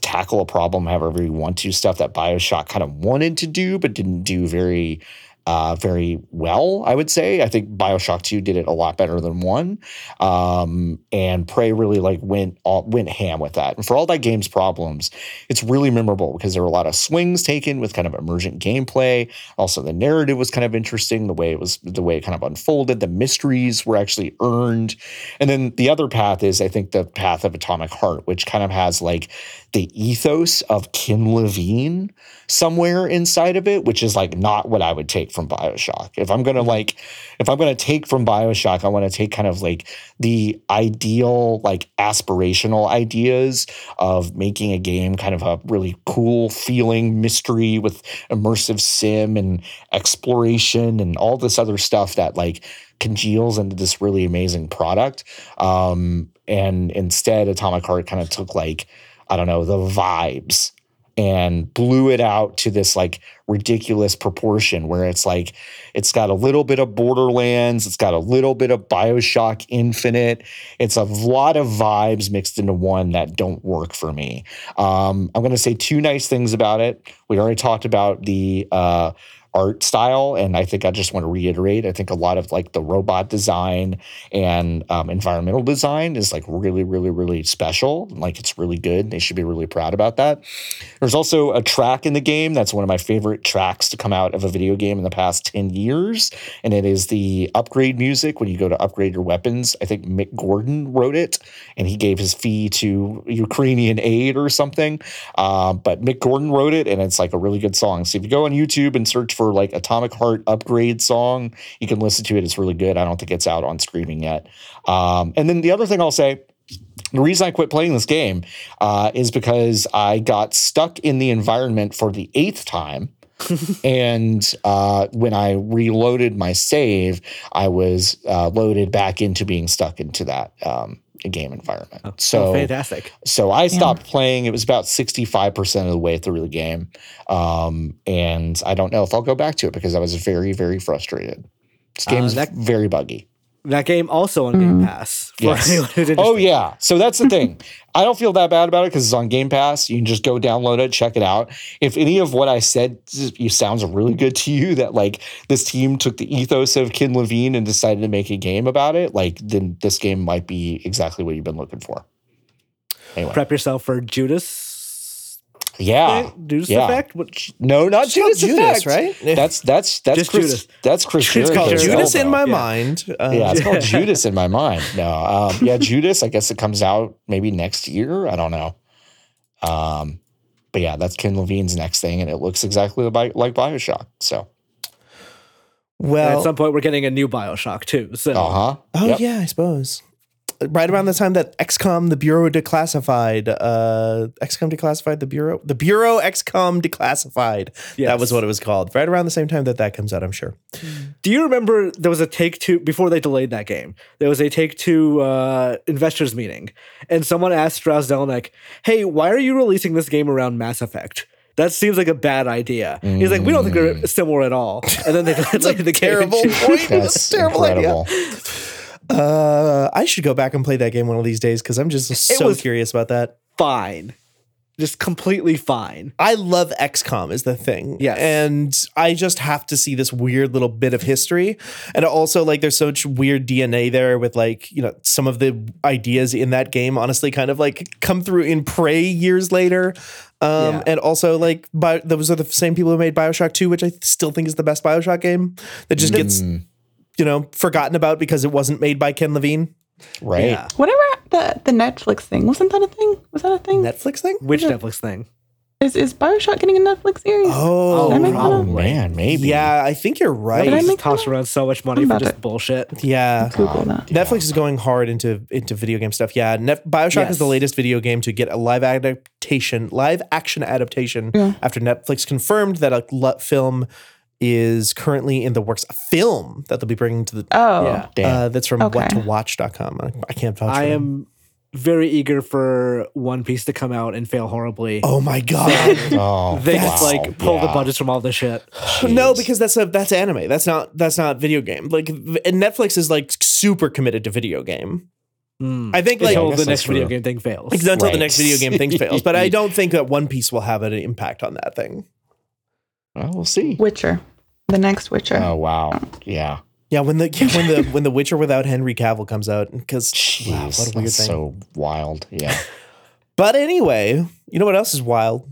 tackle a problem however you want to stuff that Bioshock kind of wanted to do but didn't do very uh, very well, I would say. I think Bioshock 2 did it a lot better than one. Um, and Prey really like went all, went ham with that. And for all that game's problems, it's really memorable because there were a lot of swings taken with kind of emergent gameplay. Also, the narrative was kind of interesting, the way it was the way it kind of unfolded. The mysteries were actually earned. And then the other path is, I think, the path of Atomic Heart, which kind of has like the ethos of Ken Levine somewhere inside of it, which is like not what I would take from Bioshock. If I'm gonna like, if I'm gonna take from Bioshock, I want to take kind of like the ideal, like aspirational ideas of making a game kind of a really cool feeling mystery with immersive sim and exploration and all this other stuff that like congeals into this really amazing product. Um, and instead, Atomic Heart kind of took like, I don't know, the vibes and blew it out to this like ridiculous proportion where it's like it's got a little bit of borderlands it's got a little bit of bioshock infinite. It's a lot of vibes mixed into one that don't work for me. Um, i'm going to say two nice things about it. We already talked about the uh, art style and i think i just want to reiterate i think a lot of like the robot design and um, environmental design is like really really really special like it's really good they should be really proud about that there's also a track in the game that's one of my favorite tracks to come out of a video game in the past 10 years. And it is the upgrade music when you go to upgrade your weapons. I think Mick Gordon wrote it and he gave his fee to Ukrainian aid or something. Uh, but Mick Gordon wrote it and it's like a really good song. So if you go on YouTube and search for like Atomic Heart upgrade song, you can listen to it. It's really good. I don't think it's out on streaming yet. Um, and then the other thing I'll say the reason I quit playing this game uh, is because I got stuck in the environment for the eighth time. and uh, when I reloaded my save, I was uh, loaded back into being stuck into that um, game environment. so oh, fantastic. so I stopped playing. It was about 65% of the way through the game. Um, and I don't know if I'll go back to it because I was very, very frustrated. This Uh, game's that- very buggy. That game also on Game mm. Pass. For Yes. Oh, yeah. So that's the thing. I don't feel that bad about it because it's on Game Pass. You can just go download it, check it out. If any of what I said sounds really good to you, that like this team took the ethos of Ken Levine and decided to make a game about it, like then this game might be exactly what you've been looking for. Anyway. Prep yourself for Judas. Yeah. Judas yeah. effect. What, No, not It's called Judas, Judas, Effect. right? That's that's that's Just Chris. Judas. That's Chris. It's Jericho's called Judas in my Yeah. mind. Uh, yeah, it's called Judas in my mind. No, um, yeah, Judas. I guess it comes out maybe next year. I don't know. Um, but yeah, that's Ken Levine's next thing, and it looks exactly like like Bioshock. So, and Well, at some point, we're getting a new Bioshock too. So uh huh. Oh yeah, I suppose. Right around the time that XCOM, the Bureau declassified, uh, XCOM declassified the Bureau, the Bureau XCOM declassified. That was what it was called. Right around the same time that that comes out, I'm sure. Do you remember there was a Take Two before they delayed that game? There was a Take Two uh, investors meeting, and someone asked Strauss Zelnick, "Hey, why are you releasing this game around Mass Effect?" That seems like a bad idea. He's like, "We don't think they're similar at all." And then they delayed like the game. Terrible point. That's That's a terrible incredible. idea. Uh, I should go back and play that game one of these days because I'm just so curious about that. Fine, just completely fine. I love XCOM is the thing. Yes. And I just have to see this weird little bit of history. And also like there's such weird DNA there with like, you know, some of the ideas in that game honestly kind of like come through in Prey years later. Um Yeah. and also like Bi- those are the same people who made BioShock 2, which I still think is the best BioShock game that just gets, Mm, you know, forgotten about because it wasn't made by Ken Levine. right. Yeah. Whatever the the Netflix thing wasn't that a thing? Was that a thing? Netflix thing? Which Netflix thing? Is is Bioshock getting a Netflix series? Oh, Did I make that Oh man, maybe. yeah, I think you're right. Did I Netflix make tossed that around so much money for just to- bullshit. yeah. Google that. Netflix is going hard into into video game stuff. Yeah, Net- Bioshock Yes. is the latest video game to get a live adaptation, live action adaptation. Yeah. After Netflix confirmed that a l- film is currently in the works, a film that they'll be bringing to the. Oh, Yeah. Damn. Uh, that's from Okay. whattowatch.com. I, I can't vouch. I am very eager for One Piece to come out and fail horribly. Oh my god! oh, they wow. just like pull the budgets from all this shit. no, because that's a that's anime. That's not that's not video game. Like and Netflix is like super committed to video game. Mm. I think like I Until the that's next video game thing fails. Like, until the next video game thing fails. But I don't think that One Piece will have an impact on that thing. Well, we'll see. Witcher, the next Witcher. Oh wow. Yeah. Yeah, when the yeah, when the when the Witcher without Henry Cavill comes out, because Jeez, wow, what a weird that's thing. so wild. Yeah. but anyway, you know what else is wild?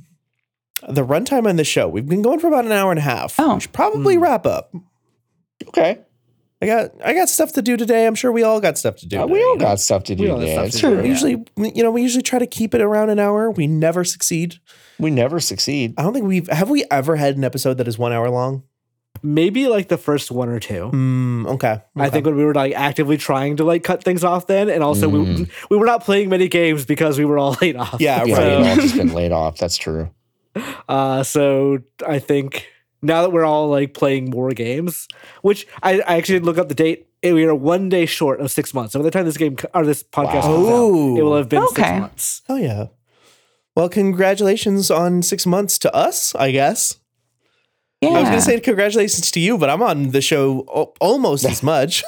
The runtime on the show. We've been going for about an hour and a half. Oh. We should probably Hmm. wrap up. Okay. I got I got stuff to do today. I'm sure we all got stuff to do. Uh, we all you know? got stuff to We do. all got stuff it's to do. true. Yeah. Usually, you know, we usually try to keep it around an hour. We never succeed. We never succeed. I don't think we've have we ever had an episode that is one hour long. Maybe like the first one or two. Mm, okay. I think when we were like actively trying to like cut things off then, and also we Mm. we were not playing many games because we were all laid off. Yeah, Yeah, right. we've all just been laid off. That's true. Uh, so I think now that we're all like playing more games, which I, I actually look up the date. We are one day short of six months. So by the time this game or this podcast Wow. comes out, it will have been six months. Oh yeah. Well, congratulations on six months to us, I guess. Yeah. I was going to say congratulations to you, but I'm on the show al- almost as much.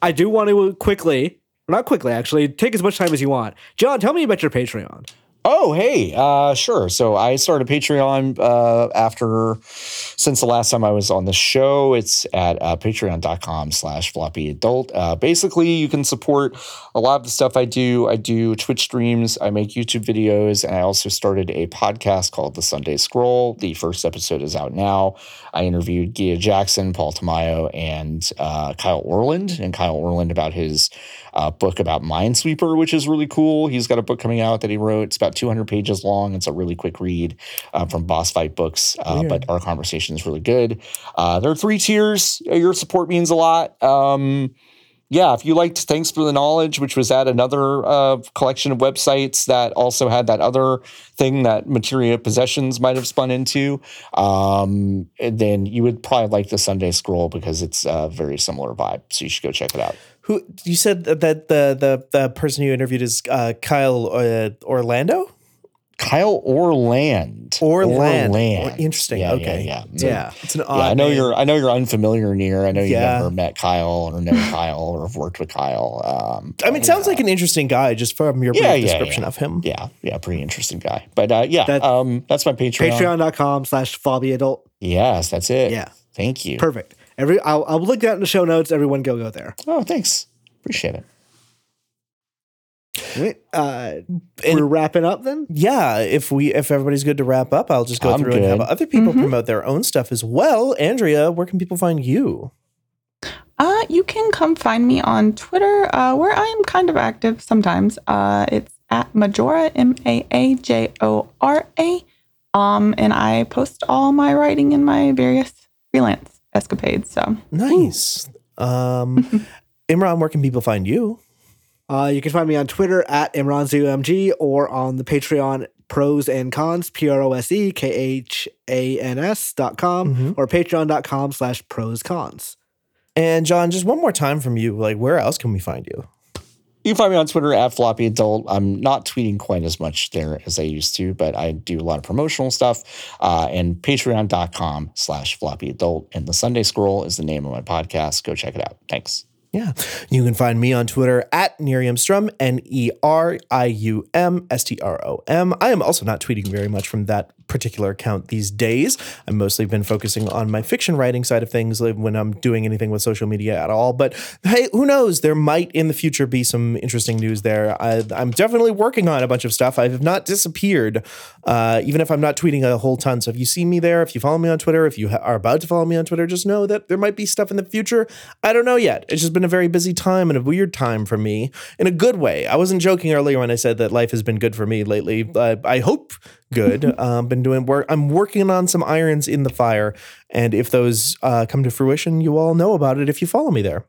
I do want to quickly, not quickly actually, take as much time as you want. John, tell me about your Patreon. Oh, hey, uh, sure. So I started Patreon uh, after, since the last time I was on the show. It's at uh, patreon.com slash floppy adult. Uh, basically, you can support a lot of the stuff I do. I do Twitch streams, I make YouTube videos, and I also started a podcast called The Sunday Scroll. The first episode is out now. I interviewed Gita Jackson, Paul Tamayo, and uh, Kyle Orland, and Kyle Orland about his uh, book about Minesweeper, which is really cool. He's got a book coming out that he wrote. It's about 200 pages long. It's a really quick read uh, from Boss Fight Books, uh, but our conversation is really good. Uh, there are three tiers. Your support means a lot. Um, yeah, if you liked Thanks for the Knowledge, which was at another uh, collection of websites that also had that other thing that Materia Possessions might have spun into, um, then you would probably like the Sunday Scroll because it's a very similar vibe. So you should go check it out. Who you said that the the the person you interviewed is uh, Kyle uh, Orlando? Kyle Orland. Orland. Orland. Interesting. Yeah, okay. Yeah, yeah. Yeah. It's an odd. Yeah, I know name. you're. I know you're unfamiliar near. I know you've Yeah. never met Kyle or know Kyle or have worked with Kyle. Um, I mean, it sounds like an interesting guy just from your brief Yeah, yeah, description yeah. of him. yeah, yeah, pretty interesting guy. But uh, yeah, That- um, that's my Patreon. Patreon.com slash Fobby Adult. Yes, that's it. Yeah. Thank you. Perfect. Every I'll, I'll link that in the show notes. Everyone go go there. Oh, thanks. Appreciate it. All right. Uh, And- we're wrapping up then. Yeah, if we if everybody's good to wrap up, I'll just go I'm through and have other people Mhm. promote their own stuff as well. Andrea, where can people find you? Uh, you can come find me on Twitter, uh, where I am kind of active sometimes. Uh, it's at Majora M A A J O R A. Um, and I post all my writing and my various freelance escapades. So Nice. Um, Imran, where can people find you? Uh, you can find me on Twitter at ImranZOMG or on the Patreon pros and cons, P R O S E K H A N S dot com Mhm. or patreon.com slash ProseKhans. And John, just one more time from you. Like, where else can we find you? You can find me on Twitter at floppy adult. I'm not tweeting quite as much there as I used to, but I do a lot of promotional stuff. Uh, and patreon.com slash floppy adult. And the Sunday Scroll is the name of my podcast. Go check it out. Thanks. Yeah. You can find me on Twitter at Nerium Strom, N E R I U M S T R O M. I am also not tweeting very much from that particular account these days. I've mostly been focusing on my fiction writing side of things when I'm doing anything with social media at all. But hey, who knows? There might in the future be some interesting news there. I, I'm definitely working on a bunch of stuff. I have not disappeared, uh, even if I'm not tweeting a whole ton. So if you see me there, if you follow me on Twitter, if you ha- are about to follow me on Twitter, just know that there might be stuff in the future. I don't know yet. It's just been a very busy time and a weird time for me in a good way. I wasn't joking earlier when I said that life has been good for me lately. Uh, I hope good. um, been doing work. I'm working on some irons in the fire, and if those uh, come to fruition, you all know about it if you follow me there.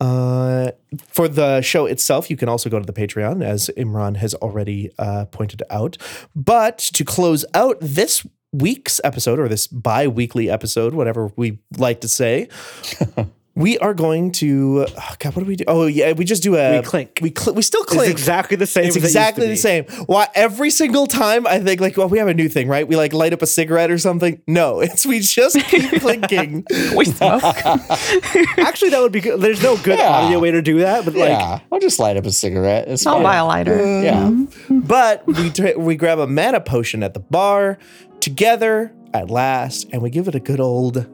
Uh, for the show itself, you can also go to the Patreon, as Imran has already uh, pointed out. But to close out this week's episode, or this bi weekly episode, whatever we like to say, we are going to. oh, God, what do we do? Oh, yeah, we just do a. We clink. We, cl- we still It's clink. exactly the same. It's as it used exactly to the be. same. Why every single time I think like, well, we have a new thing, right? We like light up a cigarette or something. No, it's we just keep clinking. we smoke. Actually, that would be good. There's no good Yeah. audio way to do that, but like, yeah. I'll just light up a cigarette. It's I'll fine. buy a lighter. Yeah. Mm-hmm. But we tra- we grab a mana potion at the bar together at last, and we give it a good old